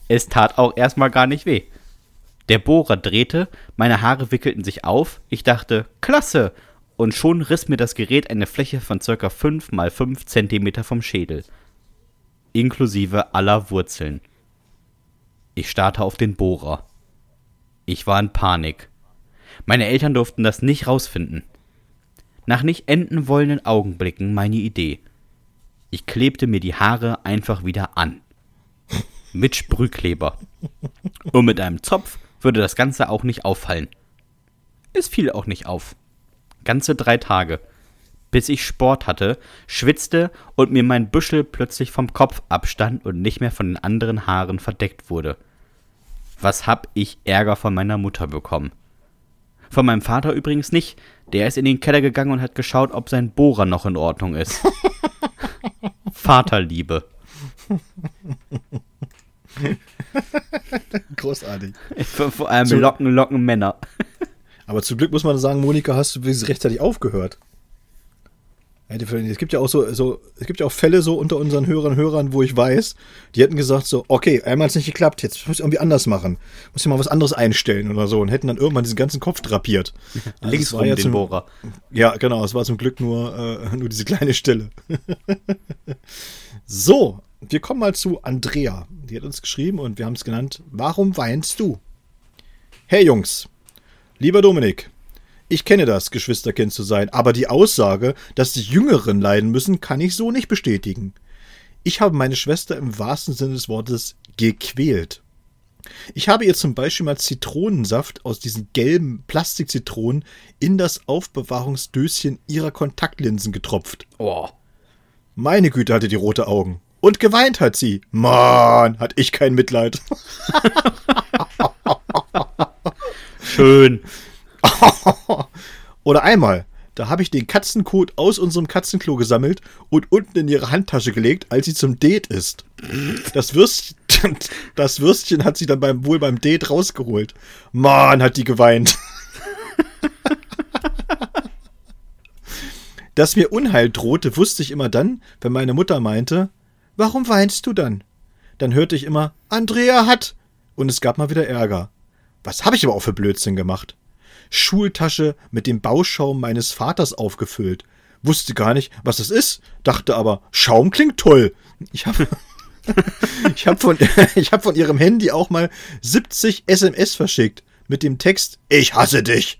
es tat auch erstmal gar nicht weh. Der Bohrer drehte, meine Haare wickelten sich auf, ich dachte, klasse! Und schon riss mir das Gerät eine Fläche von ca. 5 mal 5 cm vom Schädel. Inklusive aller Wurzeln. Ich starrte auf den Bohrer. Ich war in Panik. Meine Eltern durften das nicht rausfinden. Nach nicht enden wollenden Augenblicken meine Idee. Ich klebte mir die Haare einfach wieder an. Mit Sprühkleber. Und mit einem Zopf würde das Ganze auch nicht auffallen. Es fiel auch nicht auf. Ganze drei Tage. Bis ich Sport hatte, schwitzte und mir mein Büschel plötzlich vom Kopf abstand und nicht mehr von den anderen Haaren verdeckt wurde. Was hab ich Ärger von meiner Mutter bekommen? Von meinem Vater übrigens nicht. Der ist in den Keller gegangen und hat geschaut, ob sein Bohrer noch in Ordnung ist. [LAUGHS] Vaterliebe. Großartig. Vor allem Locken, Locken Männer. Aber zum Glück muss man sagen, Monika, hast du rechtzeitig aufgehört. Es gibt ja auch so, so, es gibt ja auch Fälle so unter unseren Hörern und Hörern, wo ich weiß, die hätten gesagt so, okay, einmal hat es nicht geklappt, jetzt muss ich irgendwie anders machen. Muss ich mal was anderes einstellen oder so und hätten dann irgendwann diesen ganzen Kopf drapiert. [LAUGHS] Also Links war ja den zum- Bohrer. Ja, genau, es war zum Glück nur, äh, nur diese kleine Stelle. [LAUGHS] so, wir kommen mal zu Andrea. Die hat uns geschrieben und wir haben es genannt, warum weinst du? Hey Jungs, lieber Dominik, ich kenne das, Geschwisterkind zu sein, aber die Aussage, dass die Jüngeren leiden müssen, kann ich so nicht bestätigen. Ich habe meine Schwester im wahrsten Sinne des Wortes gequält. Ich habe ihr zum Beispiel mal Zitronensaft aus diesen gelben Plastikzitronen in das Aufbewahrungsdöschen ihrer Kontaktlinsen getropft. Oh. Meine Güte hatte die rote Augen. Und geweint hat sie. Mann, hat ich kein Mitleid. [LAUGHS] Schön. [LAUGHS] Oder einmal, da habe ich den Katzenkot aus unserem Katzenklo gesammelt und unten in ihre Handtasche gelegt, als sie zum Date ist. Das Würstchen, [LAUGHS] das Würstchen hat sie dann beim, wohl beim Date rausgeholt. Mann, hat die geweint. [LAUGHS] Dass mir Unheil drohte, wusste ich immer dann, wenn meine Mutter meinte, warum weinst du dann? Dann hörte ich immer, Andrea hat. Und es gab mal wieder Ärger. Was habe ich aber auch für Blödsinn gemacht? Schultasche mit dem Bauschaum meines Vaters aufgefüllt. Wusste gar nicht, was es ist, dachte aber, Schaum klingt toll. Ich habe [LAUGHS] ich hab von, [LAUGHS] hab von ihrem Handy auch mal 70 SMS verschickt mit dem Text Ich hasse dich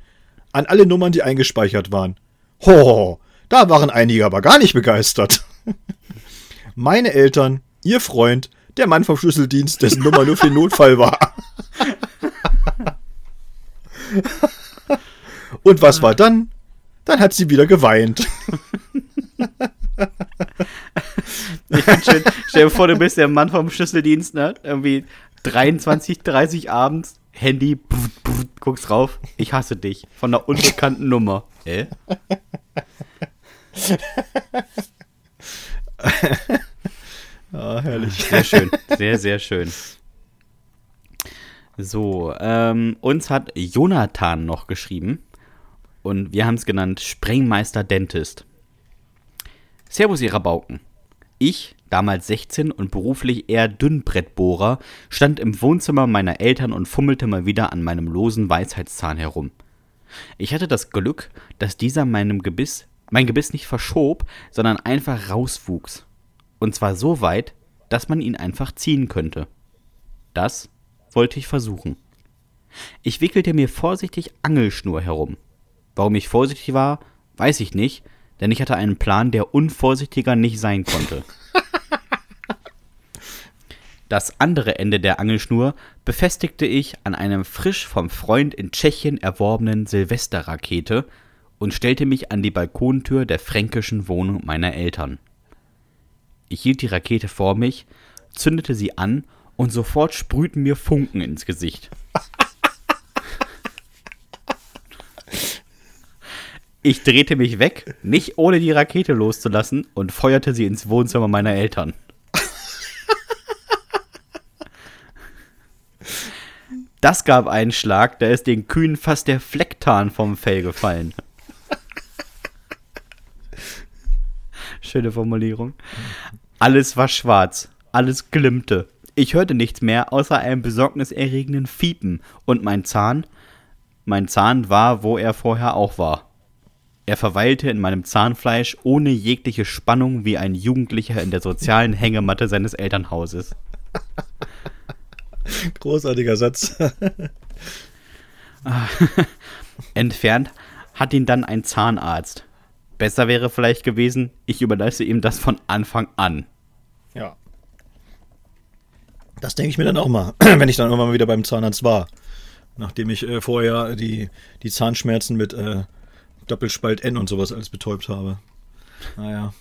an alle Nummern, die eingespeichert waren. Ho, da waren einige aber gar nicht begeistert. [LAUGHS] Meine Eltern, ihr Freund, der Mann vom Schlüsseldienst, dessen Nummer nur für Notfall war. Und was war dann? Dann hat sie wieder geweint. Ich schön, stell dir vor, du bist der Mann vom Schlüsseldienst, ne? Irgendwie 23, 30 abends, Handy, pff, pff, guckst drauf, ich hasse dich. Von einer unbekannten Nummer. Hä? Ah, herrlich. Sehr schön. Sehr, sehr schön. So, ähm, uns hat Jonathan noch geschrieben. Und wir haben es genannt Sprengmeister Dentist. Servus, ihr Rabauken. Ich, damals 16 und beruflich eher Dünnbrettbohrer, stand im Wohnzimmer meiner Eltern und fummelte mal wieder an meinem losen Weisheitszahn herum. Ich hatte das Glück, dass dieser meinem Gebiss, mein Gebiss nicht verschob, sondern einfach rauswuchs. Und zwar so weit, dass man ihn einfach ziehen könnte. Das wollte ich versuchen. Ich wickelte mir vorsichtig Angelschnur herum. Warum ich vorsichtig war, weiß ich nicht, denn ich hatte einen Plan, der unvorsichtiger nicht sein konnte. [LAUGHS] Das andere Ende der Angelschnur befestigte ich an einem frisch vom Freund in Tschechien erworbenen Silvesterrakete und stellte mich an die Balkontür der fränkischen Wohnung meiner Eltern. Ich hielt die Rakete vor mich, zündete sie an und sofort sprühten mir Funken ins Gesicht. Ich drehte mich weg, nicht ohne die Rakete loszulassen, und feuerte sie ins Wohnzimmer meiner Eltern. Das gab einen Schlag, da ist den Kühen fast der Flecktarn vom Fell gefallen. Schöne Formulierung. Alles war schwarz, alles glimmte. Ich hörte nichts mehr außer einem besorgniserregenden Fiepen und mein Zahn, mein Zahn war, wo er vorher auch war. Er verweilte in meinem Zahnfleisch ohne jegliche Spannung wie ein Jugendlicher in der sozialen Hängematte seines Elternhauses. [LAUGHS] Großartiger Satz. [LAUGHS] Entfernt hat ihn dann ein Zahnarzt. Besser wäre vielleicht gewesen, ich überlasse ihm das von Anfang an. Ja. Das denke ich mir dann auch mal, [CLEARS THROAT] wenn ich dann irgendwann mal wieder beim Zahnarzt war. Nachdem ich äh, vorher die, die Zahnschmerzen mit äh, Doppelspalt N und sowas alles betäubt habe. Naja.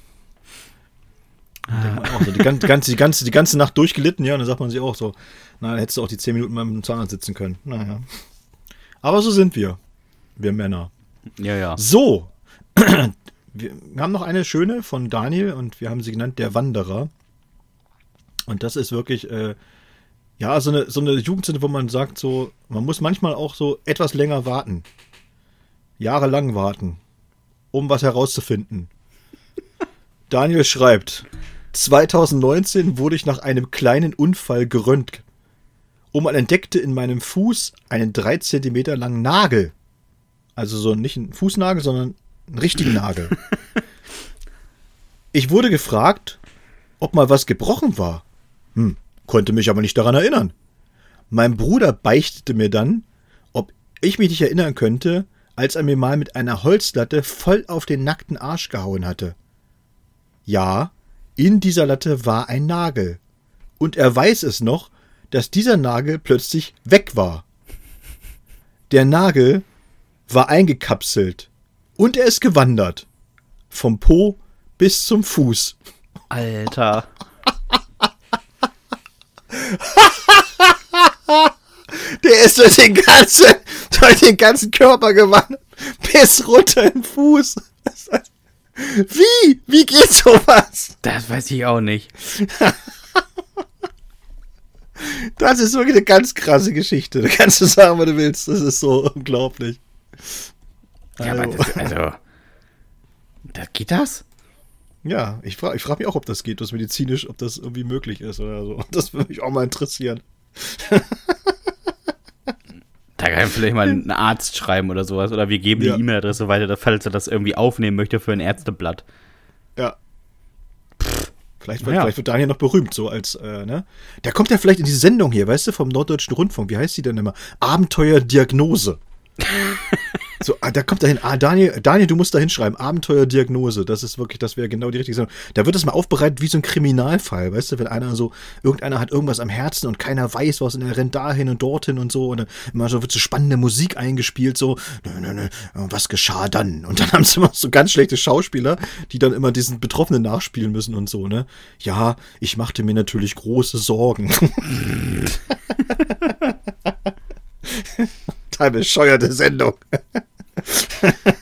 Auch so, die, gan- ganze, die, ganze, die ganze Nacht durchgelitten, ja, und dann sagt man sich auch so, na, hättest du auch die 10 Minuten beim Zahnarzt sitzen können. Naja. Aber so sind wir. Wir Männer. Ja, ja. So. [CLEARS THROAT] Wir haben noch eine schöne von Daniel und wir haben sie genannt Der Wanderer. Und das ist wirklich, äh, ja, so eine, so eine Jugendsünde, wo man sagt, so, man muss manchmal auch so etwas länger warten. Jahrelang warten, um was herauszufinden. [LAUGHS] Daniel schreibt, 2019 wurde ich nach einem kleinen Unfall geröntgt. Und man entdeckte in meinem Fuß einen 3 Zentimeter langen Nagel. Also so nicht ein Fußnagel, sondern einen richtigen Nagel. [LAUGHS] Ich wurde gefragt, ob mal was gebrochen war. Hm, konnte mich aber nicht daran erinnern. Mein Bruder beichtete mir dann, ob ich mich nicht erinnern könnte, als er mir mal mit einer Holzlatte voll auf den nackten Arsch gehauen hatte. Ja, in dieser Latte war ein Nagel. Und er weiß es noch, dass dieser Nagel plötzlich weg war. Der Nagel war eingekapselt und er ist gewandert. Vom Po bis zum Fuß. Alter. [LAUGHS] Der ist durch den ganzen, durch den ganzen Körper gewandert. Bis runter in den Fuß. [LAUGHS] Wie? Wie geht sowas? Das weiß ich auch nicht. [LAUGHS] Das ist wirklich eine ganz krasse Geschichte. Da kannst du sagen, was du willst. Das ist so unglaublich. Ja, aber Also- das, also. Da geht das? Ja, ich frage ich frag mich auch, ob das geht, das medizinisch, ob das irgendwie möglich ist oder so. [LAUGHS] Das würde mich auch mal interessieren. Da kann vielleicht mal ein Arzt schreiben oder sowas. Oder wir geben Ja. die E-Mail-Adresse weiter, falls er das irgendwie aufnehmen möchte für ein Ärzteblatt. Ja. Vielleicht, wird- Ja. vielleicht wird Daniel noch berühmt, so als, äh, ne? Der kommt ja vielleicht in diese Sendung hier, weißt du, vom Norddeutschen Rundfunk. Wie heißt die denn immer? Abenteuerdiagnose. [LAUGHS] so, ah, da kommt dahin. Ah, Daniel, Daniel, du musst da hinschreiben. Abenteuerdiagnose. Das ist wirklich, das wäre genau die richtige Sendung. Da wird das mal aufbereitet wie so ein Kriminalfall, weißt du, wenn einer so, irgendeiner hat irgendwas am Herzen und keiner weiß was und er rennt dahin und dorthin und so und dann immer so wird so spannende Musik eingespielt, so, nö, nö, nö, was geschah dann? Und dann [LAUGHS] haben sie immer so ganz schlechte Schauspieler, die dann immer diesen Betroffenen nachspielen müssen und so, ne? Ja, ich machte mir natürlich große Sorgen. [LAUGHS] Total bescheuerte Sendung.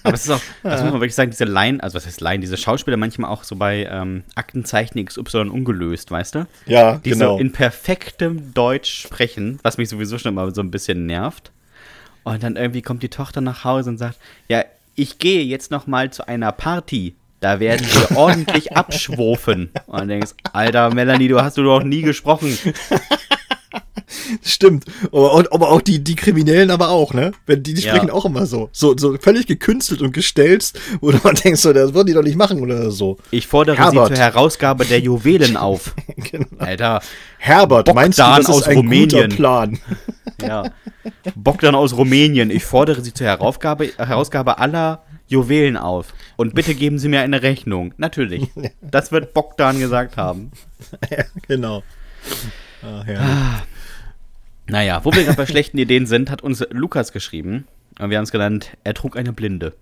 Aber es ist auch, [LAUGHS] das muss man wirklich sagen, diese Line, also was heißt Line, diese Schauspieler manchmal auch so bei ähm, Aktenzeichen XY ungelöst, weißt du? Ja, Die genau. so in perfektem Deutsch sprechen, was mich sowieso schon immer so ein bisschen nervt. Und dann irgendwie kommt die Tochter nach Hause und sagt, ja, ich gehe jetzt noch mal zu einer Party. Da werden wir ordentlich [LAUGHS] abschwofen. Und dann denkst, Alter, Melanie, du hast du doch nie gesprochen. [LAUGHS] [LAUGHS] Stimmt. Aber, aber auch die, die Kriminellen aber auch, ne? Wenn die, die Ja. sprechen auch immer so. So, so völlig gekünstelt und gestelzt, [LAUGHS] wo du mal denkst, so, das würden die doch nicht machen oder so. Ich fordere Herbert. sie zur Herausgabe der Juwelen auf. [LAUGHS] Genau. Alter, Herbert, Bogdan meinst du, das ist aus ein guter Rumänien. Plan? Ja. Bogdan aus Rumänien. Ich fordere Sie zur Herausgabe, Herausgabe aller Juwelen auf. Und bitte geben Sie mir eine Rechnung. Natürlich. Das wird Bogdan gesagt haben. ja, genau. Ach, ja. Naja, wo wir gerade bei schlechten Ideen sind, hat uns Lukas geschrieben. Und wir haben es genannt, er trug eine Blinde.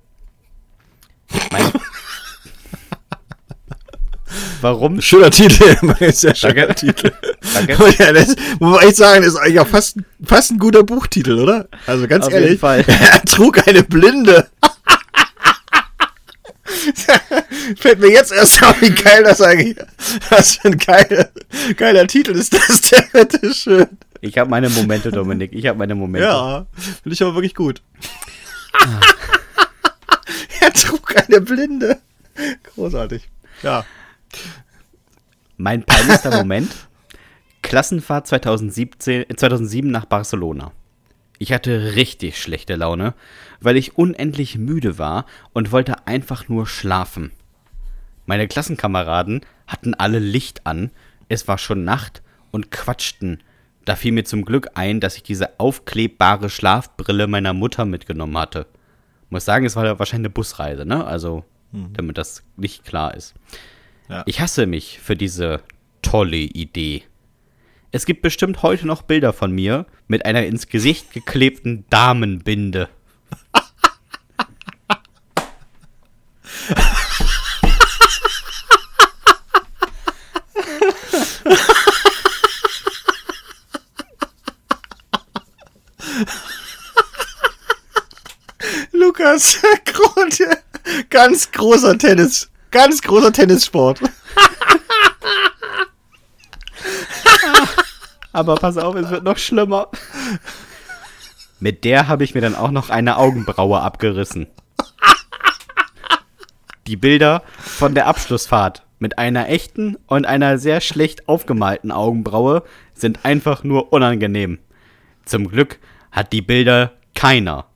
Mein Warum? Schöner Titel, [LAUGHS] sehr schöner Danke. Titel. Danke. Ja, das muss man echt sagen, ist eigentlich auch fast, fast ein guter Buchtitel, oder? Also ganz Auf ehrlich, jeden Fall. [LAUGHS] er trug eine Blinde. [LAUGHS] Fällt mir jetzt erst auf, wie geil das eigentlich Was für ein geiler, geiler Titel ist das denn, bitte schön. Ich habe meine Momente, Dominik. Ich habe meine Momente. Ja, finde ich aber wirklich gut. [LAUGHS] er trug eine Blinde. Großartig. Ja. Mein peinlichster Moment. Klassenfahrt 2017, äh, 2007 nach Barcelona. Ich hatte richtig schlechte Laune, weil ich unendlich müde war und wollte einfach nur schlafen. Meine Klassenkameraden hatten alle Licht an, es war schon Nacht und quatschten. Da fiel mir zum Glück ein, dass ich diese aufklebbare Schlafbrille meiner Mutter mitgenommen hatte. Muss sagen, es war ja wahrscheinlich eine Busreise, ne? Also, damit das nicht klar ist. Ja. Ich hasse mich für diese tolle Idee. Es gibt bestimmt heute noch Bilder von mir mit einer ins Gesicht geklebten Damenbinde. [LAUGHS] [LAUGHS] Grund, ganz großer Tennis, ganz großer Tennissport. [LAUGHS] Aber pass auf, es wird noch schlimmer. Mit der habe ich mir dann auch noch eine Augenbraue abgerissen. Die Bilder von der Abschlussfahrt mit einer echten und einer sehr schlecht aufgemalten Augenbraue sind einfach nur unangenehm. Zum Glück hat die Bilder keiner,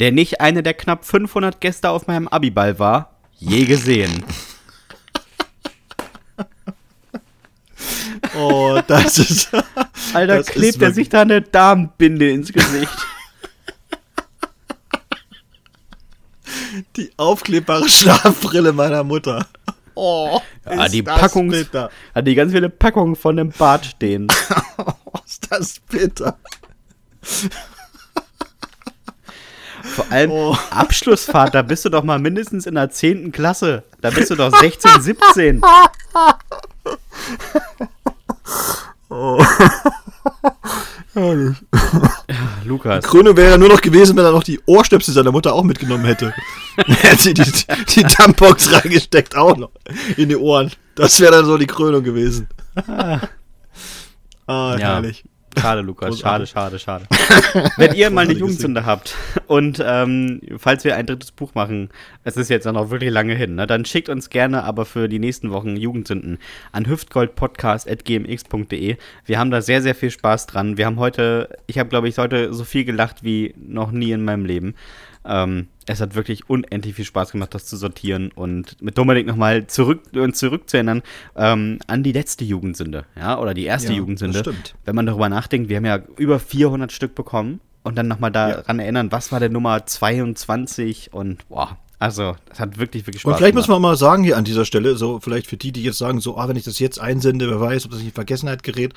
der nicht eine der knapp 500 Gäste auf meinem Abiball war, je gesehen. [LAUGHS] Oh, das ist. Alter, Das ist klebt er wirklich- sich da eine Damenbinde ins Gesicht. Die aufklebbare Schlafbrille meiner Mutter. Oh, Ja, ist die das bitter. hat die ganz viele Packungen von dem Bart stehen. [LAUGHS] Oh, ist das bitter. Vor allem Oh. Abschlussfahrt, da bist du doch mal mindestens in der 10. Klasse. Da bist du doch 16, 17. [LAUGHS] [LAUGHS] Lukas. Krönung wäre ja nur noch gewesen, wenn er noch die Ohrstöpsel seiner Mutter auch mitgenommen hätte. [LAUGHS] er hat sie die, die Tampons reingesteckt auch noch in die Ohren. Das wäre dann so die Krönung gewesen. ah, ja. herrlich. Schade, Lukas. Schade, schade, schade. [LAUGHS] Wenn ihr mal eine Jugendsünde habt und ähm, falls wir ein drittes Buch machen, es ist jetzt auch noch wirklich lange hin, ne, dann schickt uns gerne aber für die nächsten Wochen Jugendsünden an hüftgoldpodcast.gmx.de. Wir haben da sehr, sehr viel Spaß dran. Wir haben heute, ich habe glaube ich heute so viel gelacht wie noch nie in meinem Leben. Ähm, es hat wirklich unendlich viel Spaß gemacht, das zu sortieren und mit Dominik nochmal zurück und zurückzuerinnern ähm, an die letzte Jugendsünde, ja, oder die erste Ja, Jugendsünde. das stimmt. Wenn man darüber nachdenkt, wir haben ja über 400 Stück bekommen und dann nochmal daran erinnern, was war der Nummer 22 und boah, also das hat wirklich, wirklich Spaß Und vielleicht gemacht. muss man mal sagen hier an dieser Stelle, so vielleicht für die, die jetzt sagen, so, ah, wenn ich das jetzt einsende, wer weiß, ob das nicht in Vergessenheit gerät.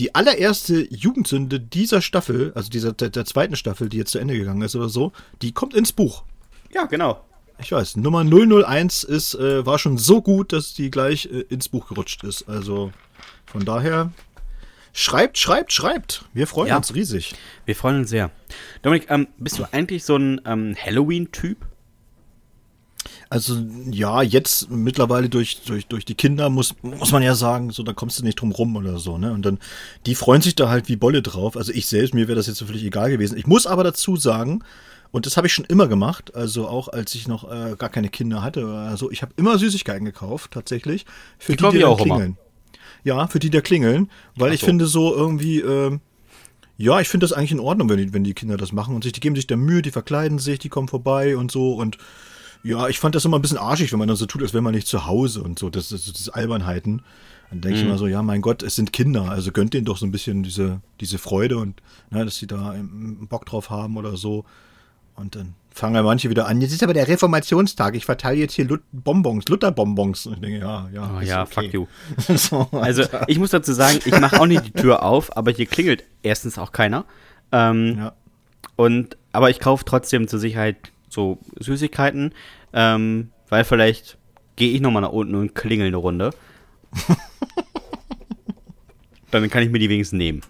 Die allererste Jugendsünde dieser Staffel, also dieser der, der zweiten Staffel, die jetzt zu Ende gegangen ist oder so, die kommt ins Buch. ja, genau. Ich weiß, Nummer 001 ist, äh, war schon so gut, dass die gleich äh, ins Buch gerutscht ist. Also von daher, schreibt, schreibt, schreibt. Wir freuen Ja. uns riesig. Wir freuen uns sehr. Dominik, ähm, bist du eigentlich so ein ähm, Halloween-Typ? Also ja, jetzt mittlerweile durch, durch, durch die Kinder muss, muss man ja sagen, so da kommst du nicht drum rum oder so, ne? Und dann, die freuen sich da halt wie Bolle drauf. Also ich selbst, mir wäre das jetzt so völlig egal gewesen. Ich muss aber dazu sagen, und das habe ich schon immer gemacht, also auch als ich noch äh, gar keine Kinder hatte oder so, ich habe immer Süßigkeiten gekauft, tatsächlich. Für Die die, die ich dann auch immer. klingeln. Ja, für die, die da klingeln, weil Ach ich so. finde so irgendwie, ähm, ja, ich finde das eigentlich in Ordnung, wenn die, wenn die Kinder das machen und sich, die geben sich da Mühe, die verkleiden sich, die kommen vorbei und so und ja, ich fand das immer ein bisschen arschig, wenn man dann so tut, als wäre man nicht zu Hause und so. Das, das, das Albernheiten. Dann denke ich Mhm. immer so, ja, mein Gott, es sind Kinder, also gönnt denen doch so ein bisschen diese, diese Freude und ne, dass sie da ähm, Bock drauf haben oder so. Und dann fangen ja manche wieder an, jetzt ist aber der Reformationstag, ich verteile jetzt hier Lut Bonbons, Luther-Bonbons. Und ich denke, ja, ja. Oh ja, okay. fuck you. [LAUGHS] so, Also ich muss dazu sagen, ich mache auch nicht die Tür auf, aber hier klingelt erstens auch keiner. Ähm, ja. Und, aber ich kaufe trotzdem zur Sicherheit so Süßigkeiten, ähm, weil vielleicht gehe ich nochmal nach unten und klingel eine Runde. [LAUGHS] Dann kann ich mir die wenigstens nehmen.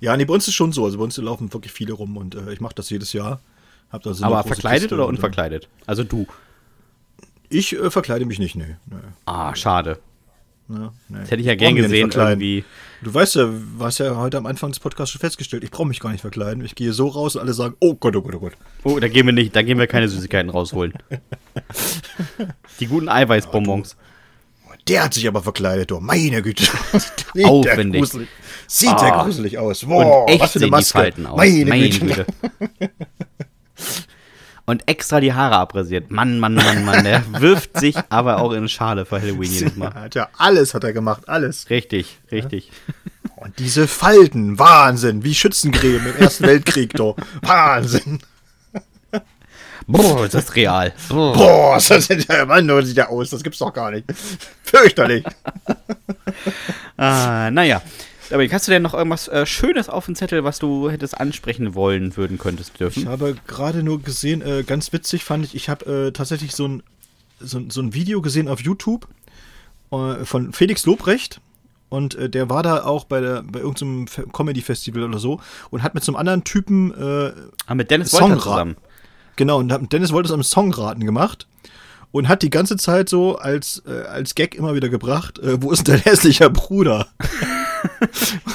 ja, nee, bei uns ist schon so. Also bei uns laufen wirklich viele rum und äh, ich mache das jedes Jahr. Hab da so Aber verkleidet Kiste oder äh, unverkleidet? Also du. Ich äh, verkleide mich nicht, nee. nee, Ah, schade. Nee, nee. Das hätte ich ja gern gesehen verkleiden. irgendwie. Du weißt ja, du hast ja heute am Anfang des Podcasts schon festgestellt, ich brauche mich gar nicht verkleiden. Ich gehe so raus und alle sagen, oh Gott, oh Gott, oh Gott. Oh, da gehen wir nicht, da gehen wir keine Süßigkeiten rausholen. [LAUGHS] Die guten Eiweißbonbons. Der hat sich aber verkleidet, du. Meine Güte. [LAUGHS] Aufwendig. Gruselig, sieht der Ah. gruselig aus. Und Wow, echt was für eine. Falten aus. Meine, Meine Güte. Güte. [LAUGHS] Und extra die Haare abrasiert. Mann, Mann, Mann, Mann. Der [LAUGHS] wirft sich aber auch in eine Schale für Halloween jedes Mal. [LAUGHS] Hat ja alles hat er gemacht, alles. Richtig, richtig. [LAUGHS] Und diese Falten, Wahnsinn, wie Schützengräben im Ersten Weltkrieg, doch. Wahnsinn. Boah, ist das real. Boah. Boah, das sieht ja, Mann, sieht der aus, das gibt's doch gar nicht. Fürchterlich. Ah, naja. Aber hast du denn noch irgendwas äh, Schönes auf dem Zettel, was du hättest ansprechen wollen, würden, könntest, Ich dürfen? habe gerade nur gesehen, äh, ganz witzig fand ich, ich habe äh, tatsächlich so ein, so, so ein Video gesehen auf YouTube äh, von Felix Lobrecht. Und äh, der war da auch bei, der, bei irgendeinem Fe- Comedy-Festival oder so und hat mit so einem anderen Typen, äh, Ah, mit Dennis Songrad. zusammen. genau, und Dennis wollte es am Songraten gemacht und hat die ganze Zeit so als, äh, als Gag immer wieder gebracht, äh, wo ist denn dein hässlicher Bruder? [LAUGHS]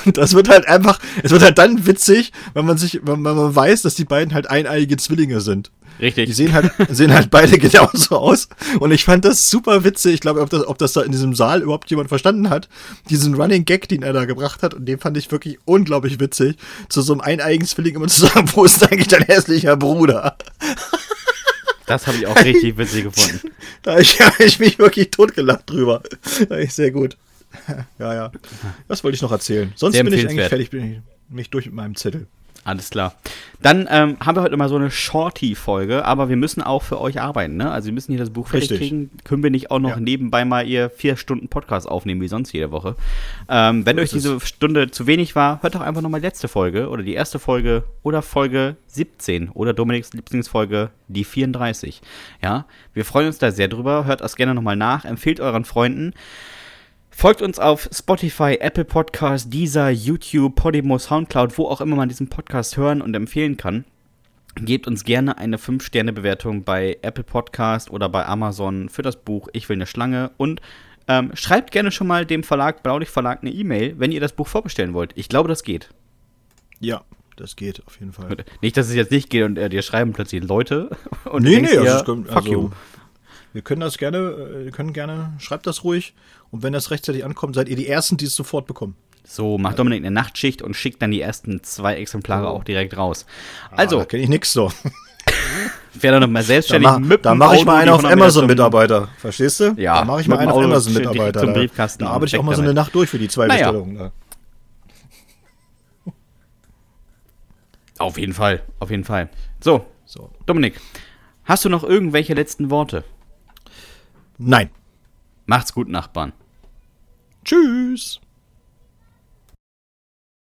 und das wird halt einfach, es wird halt dann witzig, wenn man sich, wenn man weiß, dass die beiden halt eineiige Zwillinge sind. Die Richtig. sehen halt, sehen halt beide [LAUGHS] genauso aus. Und ich fand das super witzig. Ich glaube, ob das, ob das da in diesem Saal überhaupt jemand verstanden hat. Diesen Running Gag, den er da gebracht hat. Und den fand ich wirklich unglaublich witzig. Zu so einem eineigen Zwilling immer zu sagen, [LAUGHS] wo ist eigentlich dein hässlicher Bruder? Das habe ich auch [LAUGHS] richtig witzig gefunden. Da hab ich, hab ich mich wirklich totgelacht drüber. Sehr gut. [LAUGHS] Ja, ja. Das wollte ich noch erzählen. Sonst Sehr bin ich eigentlich fertig, bin ich mich durch mit meinem Zettel. Alles klar. Dann ähm, haben wir heute mal so eine Shorty-Folge, aber wir müssen auch für euch arbeiten, ne? Also wir müssen hier das Buch fertig Richtig. kriegen. Können wir nicht auch noch Ja. nebenbei mal ihr vier Stunden Podcast aufnehmen, wie sonst jede Woche. Ähm, wenn euch diese Stunde zu wenig war, hört doch einfach nochmal die letzte Folge oder die erste Folge oder Folge 17 oder Dominiks Lieblingsfolge, die 34. Ja, wir freuen uns da sehr drüber. Hört das gerne nochmal nach, empfehlt euren Freunden. Folgt uns auf Spotify, Apple Podcast, Deezer, YouTube, Podimo, Soundcloud, wo auch immer man diesen Podcast hören und empfehlen kann. Gebt uns gerne eine 5-Sterne-Bewertung bei Apple Podcast oder bei Amazon für das Buch Ich will eine Schlange und ähm, schreibt gerne schon mal dem Verlag Blaulicht Verlag eine E-Mail, wenn ihr das Buch vorbestellen wollt. Ich glaube, das geht. Ja, das geht auf jeden Fall. Nicht, dass es jetzt nicht geht und äh, dir schreiben plötzlich Leute [LAUGHS] und nee, nee, also, kommt, fuck also you. Wir können das gerne, äh, wir können gerne, schreibt das ruhig und wenn das rechtzeitig ankommt, seid ihr die Ersten, die es sofort bekommen. So, macht Dominik eine Nachtschicht und schickt dann die ersten zwei Exemplare Oh. auch direkt raus. Ah, Also, da kenne ich nix so. [LAUGHS] wer dann noch mal Da, selbstständig mach, mit da mache ich mal einen auf 100 Meter zum- Amazon-Mitarbeiter. Verstehst du? Ja, Da mache ich mal einen auf Amazon-Mitarbeiter. zum Briefkasten da arbeite ich auch mal so eine. Nacht durch für die zwei Naja. Bestellungen. Da. [LAUGHS] Auf jeden Fall, auf jeden Fall. So, So. Dominik, hast du noch irgendwelche letzten Worte? Nein. Macht's gut, Nachbarn. Tschüss.